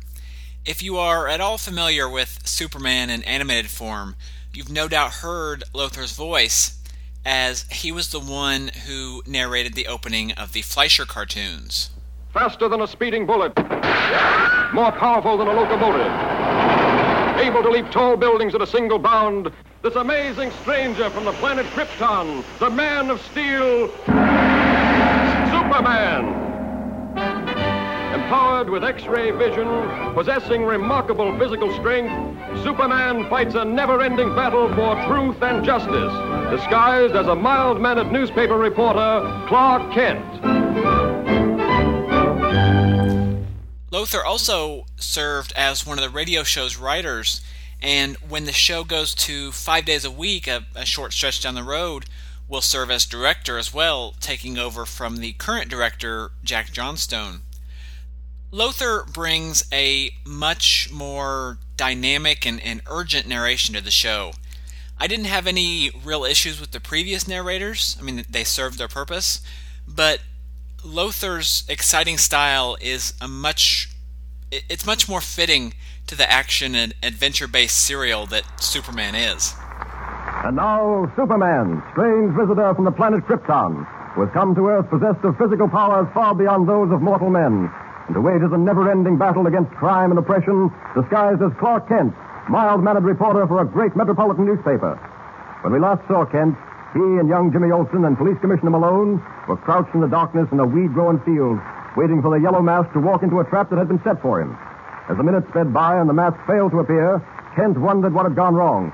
If you are at all familiar with Superman in animated form, you've no doubt heard Lowther's voice, as he was the one who narrated the opening of the Fleischer cartoons. Faster than a speeding bullet. More powerful than a locomotive. Able to leap tall buildings at a single bound. This amazing stranger from the planet Krypton, the Man of Steel, Superman. Empowered with X-ray vision, possessing remarkable physical strength, Superman fights a never-ending battle for truth and justice, disguised as a mild-mannered newspaper reporter, Clark Kent. Lowther also served as one of the radio show's writers, and when the show goes to five days a week, a, a, short stretch down the road, will serve as director as well, taking over from the current director, Jack Johnstone. Lowther brings a much more dynamic and, and urgent narration to the show. I didn't have any real issues with the previous narrators. I mean, they served their purpose, but Lowther's exciting style is a much it's much more fitting to the action and adventure-based serial that Superman is. And now, Superman, strange visitor from the planet Krypton, who has come to Earth possessed of physical powers far beyond those of mortal men, and who wages a never-ending battle against crime and oppression, disguised as Clark Kent, mild-mannered reporter for a great metropolitan newspaper. When we last saw Kent, he and young Jimmy Olsen and Police Commissioner Malone were crouched in the darkness in a weed-grown field, waiting for the yellow mask to walk into a trap that had been set for him. As the minutes sped by and the mask failed to appear, Kent wondered what had gone wrong.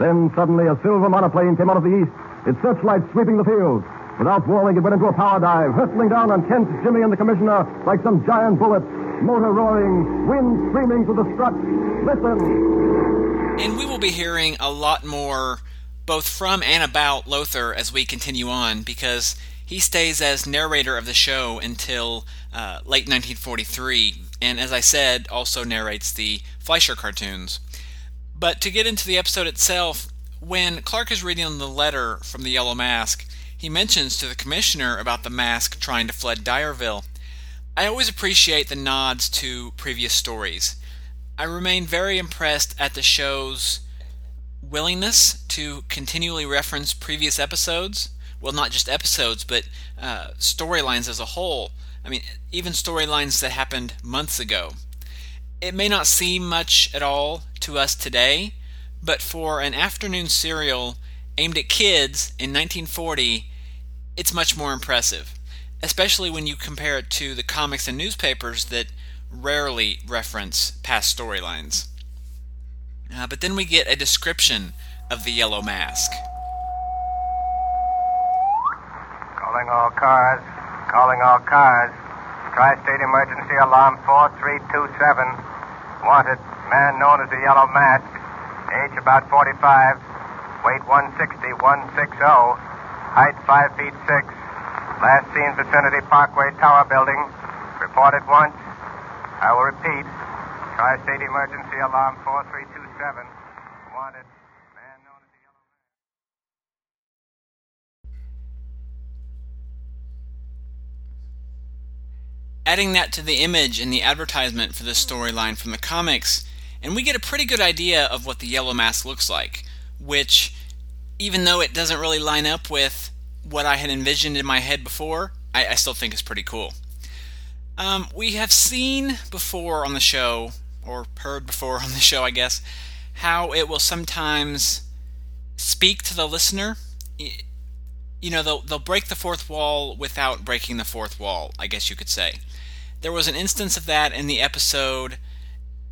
Then suddenly a silver monoplane came out of the east, its searchlight sweeping the field. Without warning, it went into a power dive, hurtling down on Kent, Jimmy, and the commissioner like some giant bullet. Motor roaring, wind screaming through the struts. Listen! And we will be hearing a lot more both from and about Lowther as we continue on because he stays as narrator of the show until uh, late 1943, and as I said, also narrates the Fleischer cartoons. But to get into the episode itself, when Clark is reading the letter from the Yellow Mask, he mentions to the commissioner about the mask trying to flood Dyerville. I always appreciate the nods to previous stories. I remain very impressed at the show's willingness to continually reference previous episodes. Well, not just episodes, but uh, storylines as a whole. I mean, even storylines that happened months ago. It may not seem much at all to us today, but for an afternoon serial aimed at kids in 1940, it's much more impressive, especially when you compare it to the comics and newspapers that rarely reference past storylines. Uh, but then we get a description of the Yellow Mask. Calling all cars. Calling all cars. Tri-State Emergency Alarm 4327. Wanted. Man known as the Yellow Mask. Age about 45. Weight 160, 160. Height 5 feet 6. Last seen vicinity Parkway Tower Building. Reported once. I will repeat. Tri-State Emergency Alarm 4327. Wanted. Man known as the Yellow Adding that to the image in the advertisement for this storyline from the comics, and we get a pretty good idea of what the Yellow Mask looks like, which, even though it doesn't really line up with what I had envisioned in my head before, I, I still think is pretty cool. Um, we have seen before on the show, or heard before on the show, I guess, how it will sometimes speak to the listener. You know, they'll, they'll break the fourth wall without breaking the fourth wall, I guess you could say. There was an instance of that in the episode,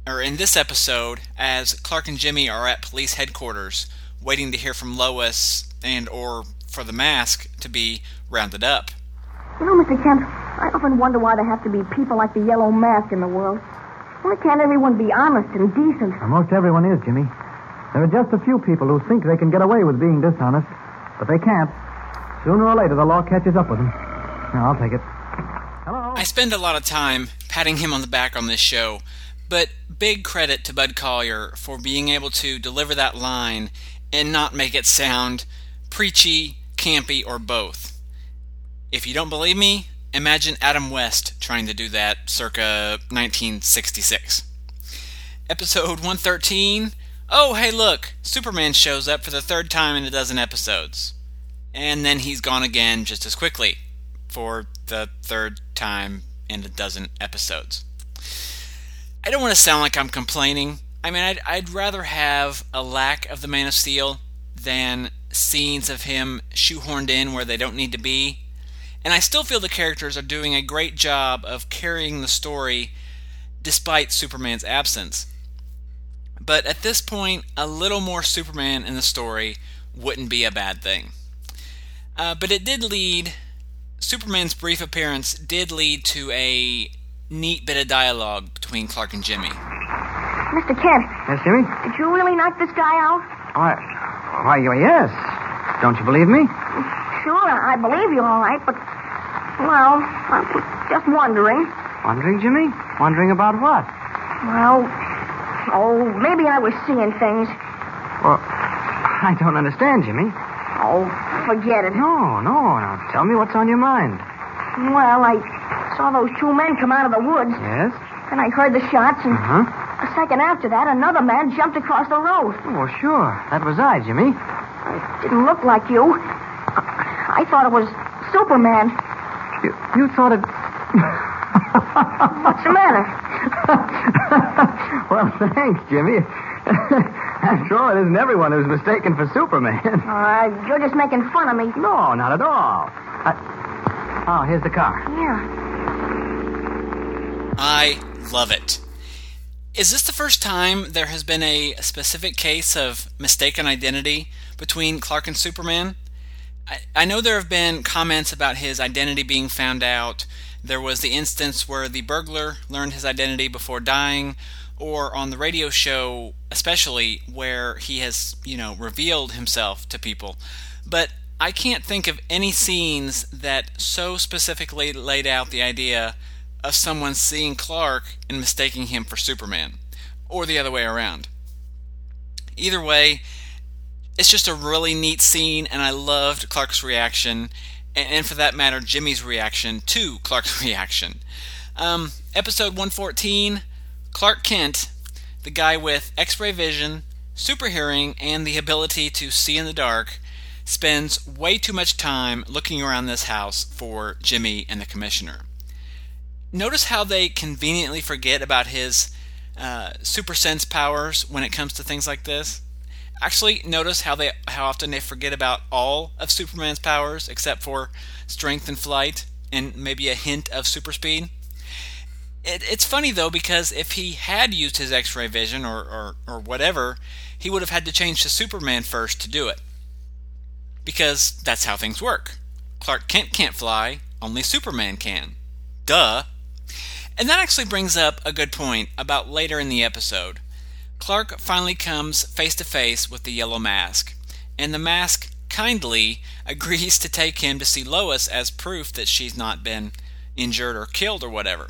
or in this episode, as Clark and Jimmy are at police headquarters waiting to hear from Lois and or for the mask to be rounded up. You know, Mr. Kent, I often wonder why there have to be people like the Yellow Mask in the world. Why can't everyone be honest and decent? Most everyone is, Jimmy. There are just a few people who think they can get away with being dishonest, but they can't. Sooner or later, the law catches up with them. Now, I'll take it. Spend a lot of time patting him on the back on this show, but big credit to Bud Collyer for being able to deliver that line and not make it sound preachy, campy, or both. If you don't believe me, imagine Adam West trying to do that circa 1966. Episode 113 Oh, hey, look, Superman shows up for the third time in a dozen episodes. And then he's gone again just as quickly for the third time in a dozen episodes. I don't want to sound like I'm complaining. I mean, I'd, I'd rather have a lack of the Man of Steel than scenes of him shoehorned in where they don't need to be. And I still feel the characters are doing a great job of carrying the story despite Superman's absence. But at this point, a little more Superman in the story wouldn't be a bad thing. Uh, but it did lead, Superman's brief appearance did lead to a neat bit of dialogue between Clark and Jimmy. Mr. Kent, Yes, Jimmy? did you really knock this guy out? Why, why, yes. Don't you believe me? Sure, I believe you all right, but, well, I'm just wondering. Wondering, Jimmy? Wondering about what? Well, oh, maybe I was seeing things. Well, I don't understand, Jimmy. Oh, forget it. No, no, no. Tell me what's on your mind. Well, I saw those two men come out of the woods, Yes? and I heard the shots, and Uh-huh. a second after that, another man jumped across the road. Oh, sure. That was I, Jimmy. It didn't look like you. I, I thought it was Superman. You, you thought it... What's the matter? [laughs] well, thanks, Jimmy. [laughs] After all, it isn't everyone who's mistaken for Superman. [laughs] Uh, you're just making fun of me. No, not at all. I... Oh, here's the car. Yeah. I love it. Is this the first time there has been a specific case of mistaken identity between Clark and Superman? I, I know there have been comments about his identity being found out. There was the instance where the burglar learned his identity before dying, or on the radio show, especially where he has, you know, revealed himself to people. But I can't think of any scenes that so specifically laid out the idea of someone seeing Clark and mistaking him for Superman, or the other way around. Either way, it's just a really neat scene, and I loved Clark's reaction, and for that matter, Jimmy's reaction to Clark's [laughs] reaction. Um, episode 114 Clark Kent, the guy with x ray vision, super hearing, and the ability to see in the dark, spends way too much time looking around this house for Jimmy and the commissioner notice how they conveniently forget about his uh, super sense powers when it comes to things like this. Actually, notice how they how often they forget about all of Superman's powers except for strength and flight and maybe a hint of super speed. It, it's funny though because if he had used his X-ray vision or, or or whatever, he would have had to change to Superman first to do it. Because that's how things work. Clark Kent can't fly, only Superman can. Duh. And that actually brings up a good point about later in the episode. Clark finally comes face to face with the yellow mask, and the mask kindly [laughs] agrees to take him to see Lois as proof that she's not been injured or killed or whatever.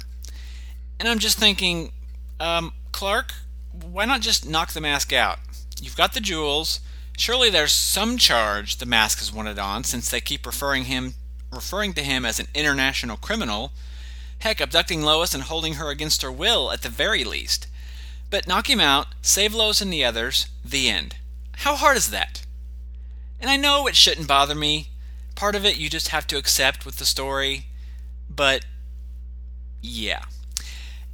And I'm just thinking, um, Clark, why not just knock the mask out? You've got the jewels. Surely there's some charge the mask is wanted on, since they keep referring him referring to him as an international criminal Heck, abducting Lois and holding her against her will at the very least. But knock him out, save Lois and the others, the end. How hard is that? And I know it shouldn't bother me. Part of it you just have to accept with the story. But, yeah.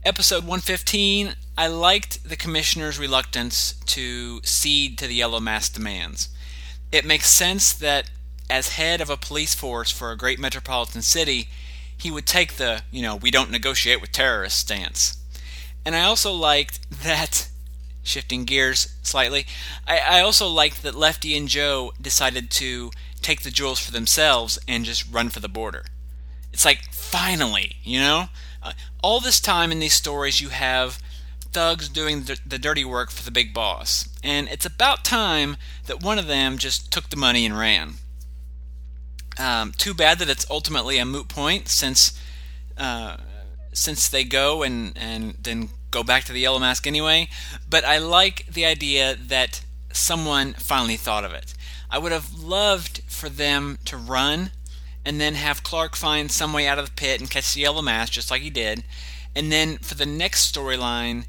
Episode 115, I liked the Commissioner's reluctance to cede to the Yellow Mask demands. It makes sense that, as head of a police force for a great metropolitan city, he would take the, you know, we don't negotiate with terrorists stance. And I also liked that, [laughs] shifting gears slightly, I, I also liked that Lefty and Joe decided to take the jewels for themselves and just run for the border. It's like, finally, you know? Uh, all this time in these stories, you have thugs doing the, the dirty work for the big boss. And it's about time that one of them just took the money and ran. Um, too bad that it's ultimately a moot point since uh, since they go and, and then go back to the Yellow Mask anyway. But I like the idea that someone finally thought of it. I would have loved for them to run and then have Clark find some way out of the pit and catch the Yellow Mask just like he did. And then for the next storyline,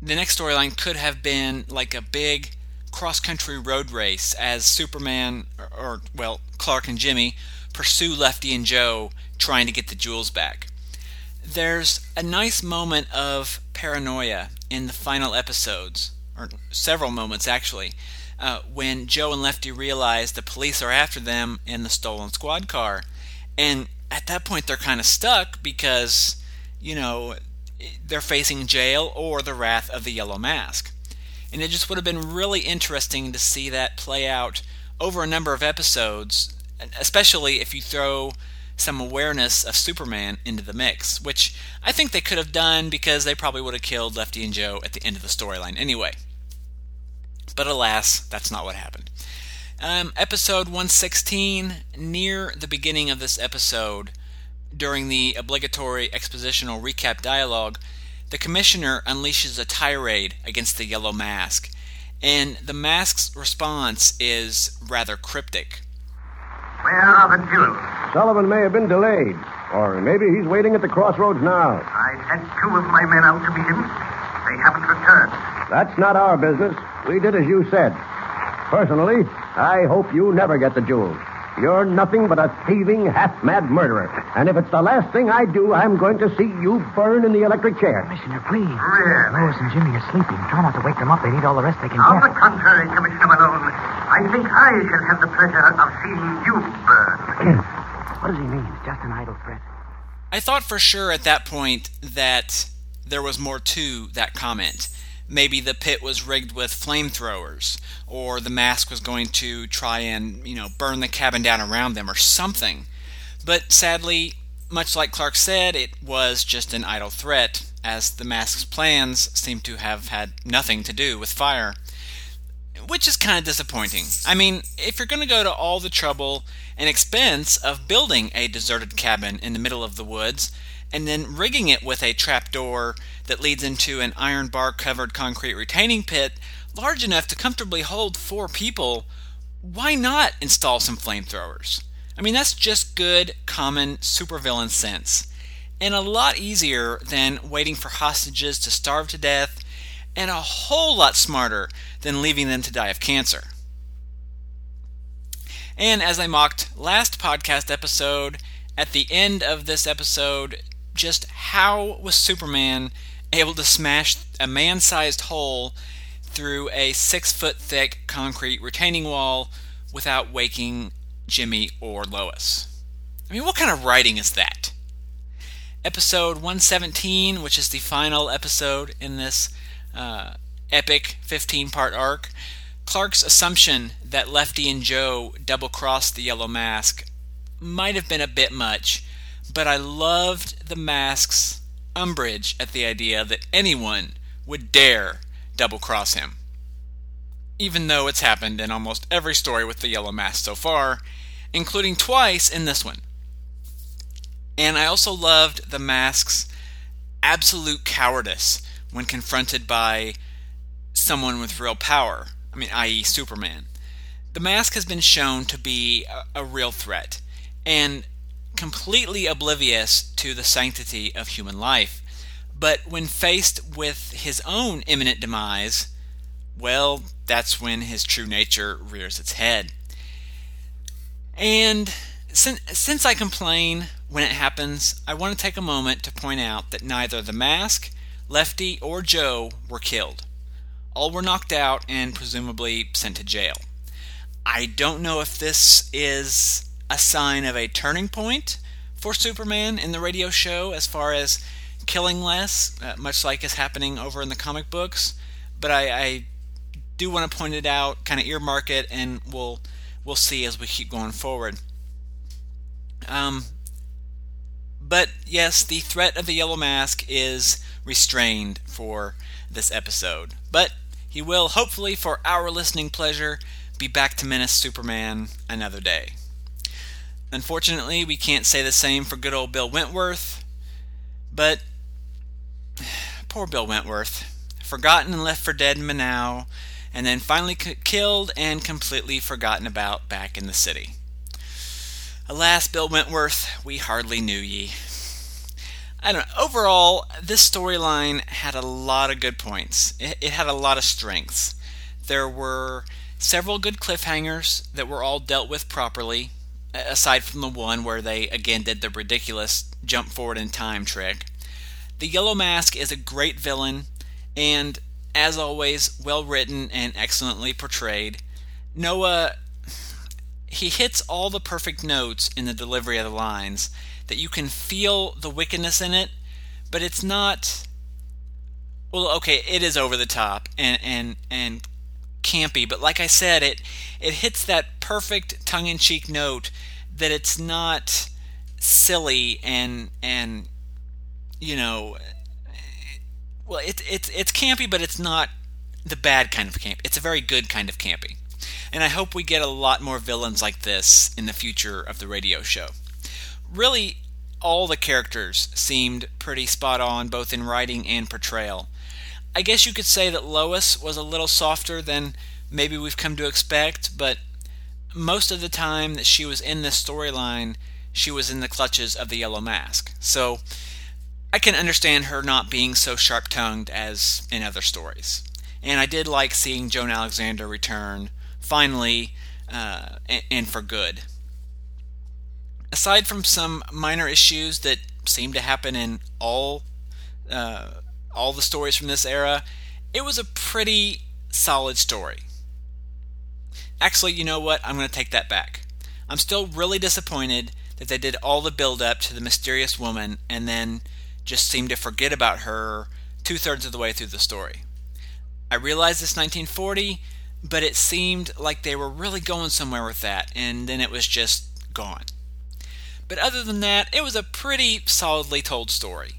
the next storyline could have been like a big cross country road race as Superman, or, or, well, Clark and Jimmy pursue Lefty and Joe trying to get the jewels back. There's a nice moment of paranoia in the final episodes, or several moments actually, uh, when Joe and Lefty realize the police are after them in the stolen squad car. And at that point, they're kind of stuck because, you know, they're facing jail or the wrath of the Yellow Mask. And it just would have been really interesting to see that play out over a number of episodes, especially if you throw some awareness of Superman into the mix, which I think they could have done because they probably would have killed Lefty and Joe at the end of the storyline anyway. But alas, that's not what happened. Um, episode 116, near the beginning of this episode, during the obligatory expositional recap dialogue, the commissioner unleashes a tirade against the Yellow Mask, and the mask's response is rather cryptic. Where are the jewels? Sullivan may have been delayed, or maybe he's waiting at the crossroads now. I sent two of my men out to meet him. They haven't returned. That's not our business. We did as you said. Personally, I hope you never get the jewels. You're nothing but a thieving, half-mad murderer. And if it's the last thing I do, I'm going to see you burn in the electric chair. Commissioner, please. Oh, really? Lois and Jimmy are sleeping. Try not to wake them up. They need all the rest they can do. On the contrary, Commissioner Malone, I think I shall have the pleasure of seeing you burn. What does he mean? It's just an idle threat. I thought for sure at that point that there was more to that comment. Maybe the pit was rigged with flamethrowers, or the mask was going to try and, you know, burn the cabin down around them or something. But sadly, much like Clark said, it was just an idle threat, as the mask's plans seem to have had nothing to do with fire. Which is kind of disappointing. I mean, if you're going to go to all the trouble and expense of building a deserted cabin in the middle of the woods, and then rigging it with a trapdoor that leads into an iron bar covered concrete retaining pit large enough to comfortably hold four people, why not install some flamethrowers? I mean, that's just good, common supervillain sense. And a lot easier than waiting for hostages to starve to death, and a whole lot smarter than leaving them to die of cancer. And as I mocked last podcast episode, at the end of this episode, just how was Superman able to smash a man sized hole through a six foot thick concrete retaining wall without waking Jimmy or Lois? I mean, what kind of writing is that? Episode 117, which is the final episode in this uh, epic 15 part arc, Clark's assumption that Lefty and Joe double crossed the Yellow Mask might have been a bit much, but I loved the mask's umbrage at the idea that anyone would dare double cross him. Even though it's happened in almost every story with the Yellow Mask so far, including twice in this one. And I also loved the mask's absolute cowardice when confronted by someone with real power. I mean, i.e., Superman. The mask has been shown to be a, a real threat and completely oblivious to the sanctity of human life. But when faced with his own imminent demise, well, that's when his true nature rears its head. And since, since I complain when it happens, I want to take a moment to point out that neither the mask, Lefty, or Joe were killed. All were knocked out and presumably sent to jail. I don't know if this is a sign of a turning point for Superman in the radio show as far as killing less, uh, much like is happening over in the comic books. But I, I do want to point it out, kind of earmark it, and we'll we'll see as we keep going forward. Um, but yes, the threat of the Yellow Mask is restrained for this episode. But he will, hopefully, for our listening pleasure, be back to menace Superman another day. Unfortunately, we can't say the same for good old Bill Wentworth, but poor Bill Wentworth, forgotten and left for dead in Manaus, and then finally c- killed and completely forgotten about back in the city. Alas, Bill Wentworth, we hardly knew ye. I don't know. Overall, this storyline had a lot of good points. It, it, had a lot of strengths. There were several good cliffhangers that were all dealt with properly, aside from the one where they again did the ridiculous jump forward in time trick. The Yellow Mask is a great villain, and as always, well written and excellently portrayed. Noa, he hits all the perfect notes in the delivery of the lines that you can feel the wickedness in it, but it's not. Well, okay, it is over the top and and and campy, but like I said, it it hits that perfect tongue-in-cheek note that it's not silly and and you know well it's it's it's campy but it's not the bad kind of camp. It's a very good kind of campy. And i hope we get a lot more villains like this in the future of the radio show. Really all the characters seemed pretty spot on, both in writing and portrayal. I guess you could say that Lois was a little softer than maybe we've come to expect, but most of the time that she was in this storyline, she was in the clutches of the Yellow Mask. So I can understand her not being so sharp tongued as in other stories. And I did like seeing Joan Alexander return, finally, uh, and, and for good aside from some minor issues that seem to happen in all uh, all the stories from this era, it was a pretty solid story. Actually, you know what? I'm going to take that back. I'm still really disappointed that they did all the build up to the mysterious woman and then just seemed to forget about her two thirds of the way through the story. I realize it's 1940, but it seemed like they were really going somewhere with that, and then it was just gone. But other than that, it was a pretty solidly told story.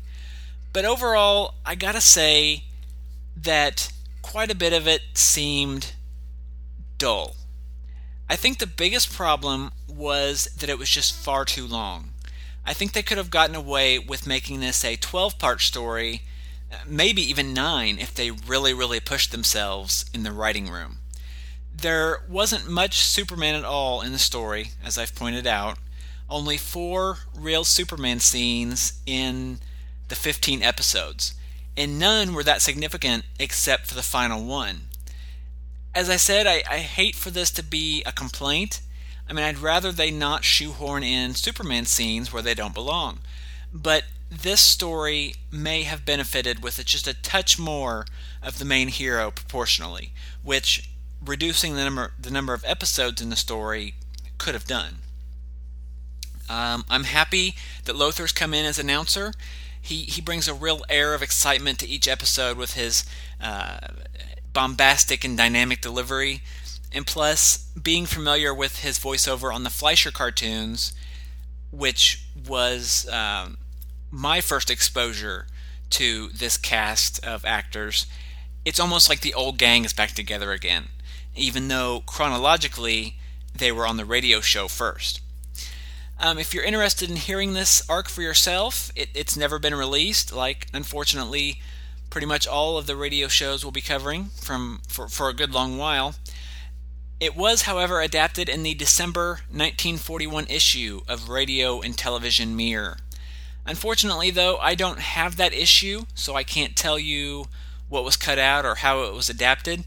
But overall, I gotta say that quite a bit of it seemed dull. I think the biggest problem was that it was just far too long. I think they could have gotten away with making this a 12 part story, maybe even 9 if they really, really pushed themselves in the writing room. There wasn't much Superman at all in the story, as I've pointed out. Only four real Superman scenes in the 15 episodes, and none were that significant except for the final one. As I said, I, I hate for this to be a complaint. I mean, I'd rather they not shoehorn in Superman scenes where they don't belong. But this story may have benefited with just a touch more of the main hero proportionally, which reducing the number the number of episodes in the story could have done. Um, I'm happy that Lowther's come in as announcer. He he brings a real air of excitement to each episode with his uh, bombastic and dynamic delivery, and plus being familiar with his voiceover on the Fleischer cartoons, which was um, my first exposure to this cast of actors. It's almost like the old gang is back together again even though chronologically they were on the radio show first. Um, if you're interested in hearing this arc for yourself, it, it's never been released, like unfortunately pretty much all of the radio shows we'll be covering from for, for a good long while. It was, however, adapted in the December 1941 issue of Radio and Television Mirror. Unfortunately, though, I don't have that issue, so I can't tell you what was cut out or how it was adapted.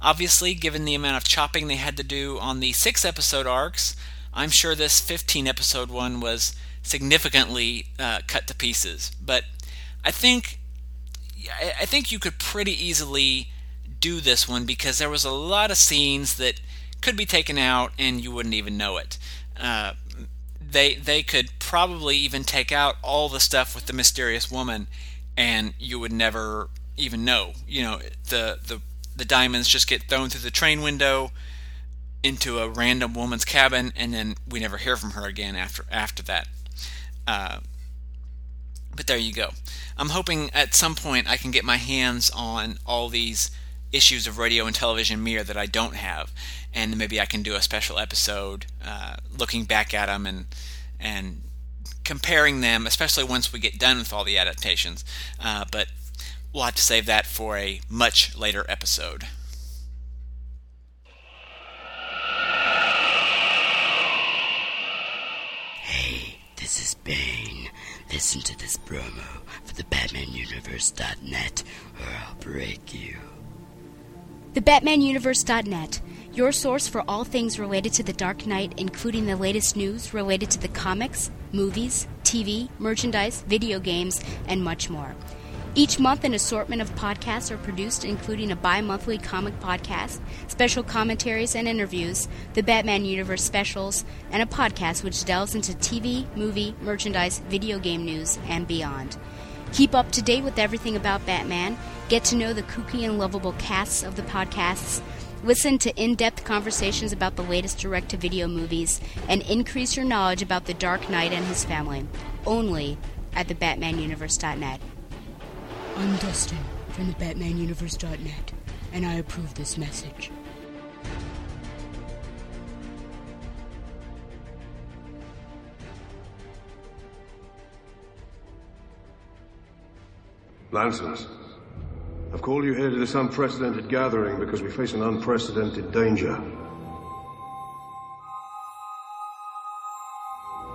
Obviously, given the amount of chopping they had to do on the six episode arcs, I'm sure this 15 episode one was significantly uh, cut to pieces. But I think I think you could pretty easily do this one because there was a lot of scenes that could be taken out and you wouldn't even know it. Uh, they they could probably even take out all the stuff with the mysterious woman, and you would never even know. You know the the the diamonds just get thrown through the train window into a random woman's cabin, and then we never hear from her again after after that. Uh, but there you go. I'm hoping at some point I can get my hands on all these issues of radio and television mirror that I don't have, and maybe I can do a special episode uh, looking back at them and and comparing them, especially once we get done with all the adaptations. Uh, but We'll have to save that for a much later episode. This is Bane. Listen to this promo for the BatmanUniverse.net or I'll break you. The BatmanUniverse.net, your source for all things related to the Dark Knight, including the latest news related to the comics, movies, TV, merchandise, video games, and much more. Each month, an assortment of podcasts are produced, including a bi monthly comic podcast, special commentaries and interviews, the Batman Universe specials, and a podcast which delves into TV, movie, merchandise, video game news, and beyond. Keep up to date with everything about Batman, get to know the kooky and lovable casts of the podcasts, listen to in depth conversations about the latest direct to video movies, and increase your knowledge about the Dark Knight and his family. Only at the BatmanUniverse.net. I'm Dustin from the BatmanUniverse.net, and I approve this message. Lancers, I've called you here to this unprecedented gathering because we face an unprecedented danger.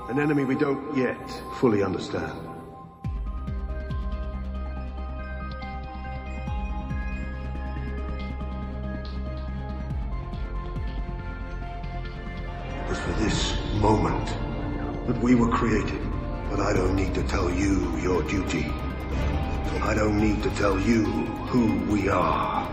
An enemy we don't yet fully understand. moment that we were created. But I don't need to tell you your duty. I don't need to tell you who we are.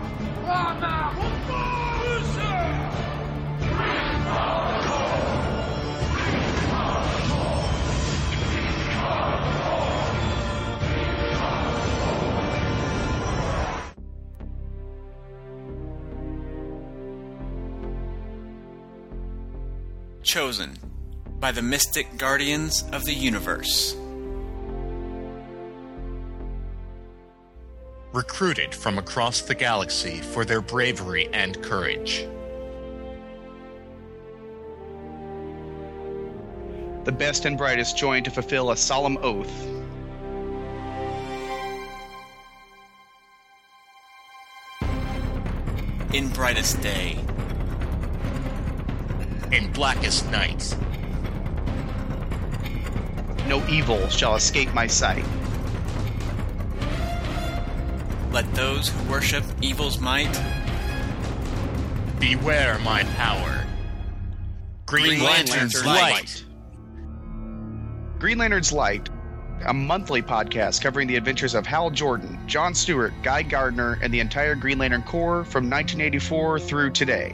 Chosen by the mystic guardians of the universe. Recruited from across the galaxy for their bravery and courage. The best and brightest join to fulfill a solemn oath. In brightest day. In blackest night. No evil shall escape my sight. Let those who worship evil's might beware my power. Green, Green Lantern's, Lantern's light. light. Green Lantern's Light, a monthly podcast covering the adventures of Hal Jordan, John Stewart, Guy Gardner, and the entire Green Lantern Corps from 1984 through today.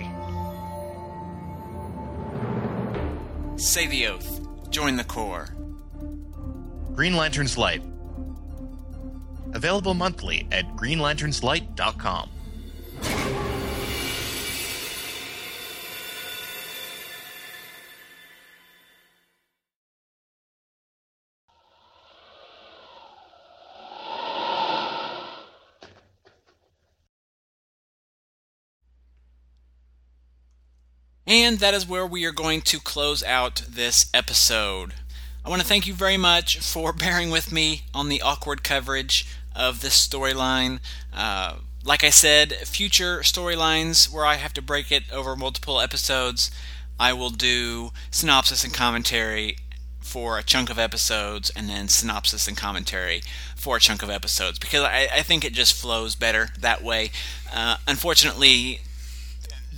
Say the oath. Join the Corps. Green Lantern's Light. Available monthly at greenlanternslight.com. And that is where we are going to close out this episode. I want to thank you very much for [laughs] bearing with me on the awkward coverage of this storyline. Uh, like I said, future storylines where I have to break it over multiple episodes, I will do synopsis and commentary for a chunk of episodes and then synopsis and commentary for a chunk of episodes because I, I think it just flows better that way. Uh, unfortunately,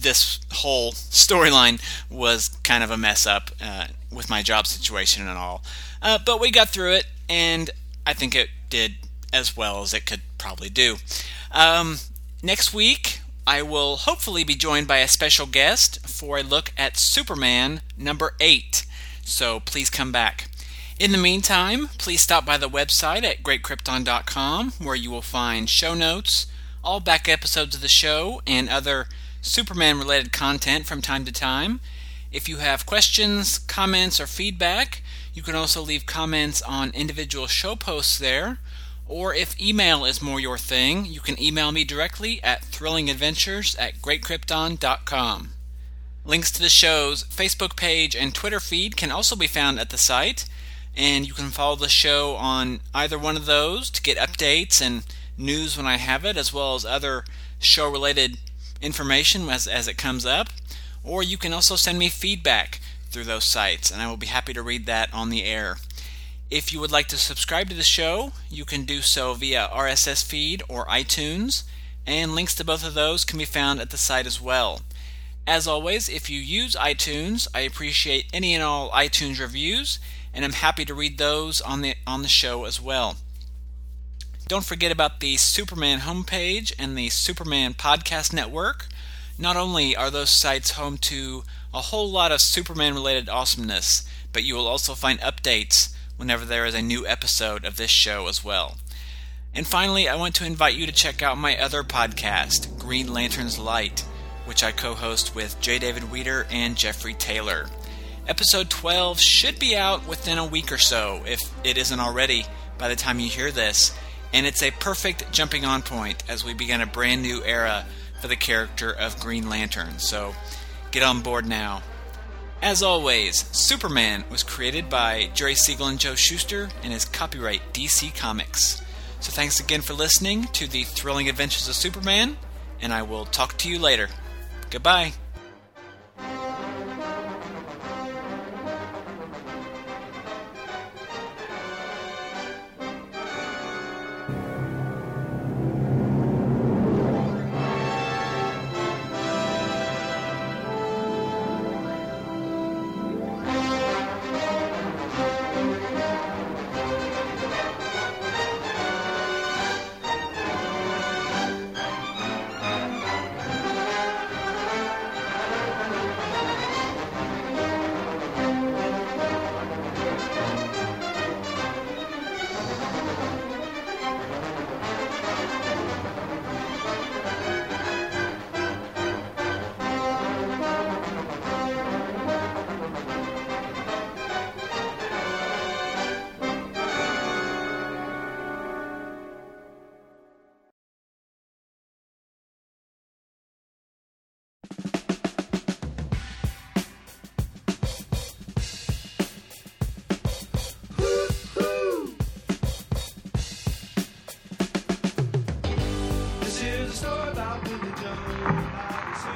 this whole storyline was kind of a mess up uh, with my job situation and all. Uh, but we got through it, and I think it did as well as it could probably do. Um, next week, I will hopefully be joined by a special guest for a look at Superman number 8. So please come back. In the meantime, please stop by the website at greatkrypton.com where you will find show notes, all back episodes of the show, and other Superman related content from time to time. If you have questions, comments, or feedback, you can also leave comments on individual show posts there. Or if email is more your thing, you can email me directly at thrillingadventures at greatkrypton.com. Links to the show's Facebook page and Twitter feed can also be found at the site, and you can follow the show on either one of those to get updates and news when I have it, as well as other show related information as, as it comes up, or you can also send me feedback through those sites, and I will be happy to read that on the air. If you would like to subscribe to the show, you can do so via RSS feed or iTunes, and links to both of those can be found at the site as well. As always, if you use iTunes, I appreciate any and all iTunes reviews, and I'm happy to read those on the on the show as well. Don't forget about the Superman homepage and the Superman Podcast Network. Not only are those sites home to a whole lot of Superman related awesomeness, but you will also find updates whenever there is a new episode of this show as well. And finally, I want to invite you to check out my other podcast, Green Lantern's Light, which I co host with J. David Weeder and Jeffrey Taylor. Episode 12 should be out within a week or so, if it isn't already by the time you hear this and it's a perfect jumping on point as we begin a brand new era for the character of Green Lantern. So get on board now. As always, Superman was created by Jerry Siegel and Joe Shuster and is copyright DC Comics. So thanks again for listening to the thrilling adventures of Superman, and I will talk to you later. Goodbye.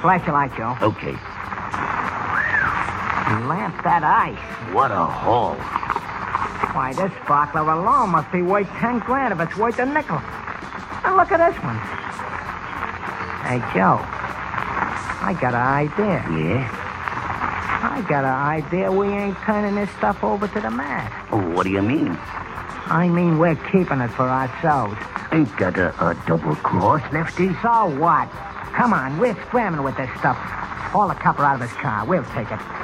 Flash your light, Joe. Okay. Lamp that ice. What a haul. Why, this sparkler alone must be worth ten grand if it's worth a nickel. And look at this one. Hey, Joe. I got an idea. Yeah? I got an idea we ain't turning this stuff over to the mass. Oh, what do you mean? I mean, we're keeping it for ourselves. Ain't that a, a double cross, Lefty? So what? Come on, we're scrambling with this stuff. Haul the copper out of his car. We'll take it.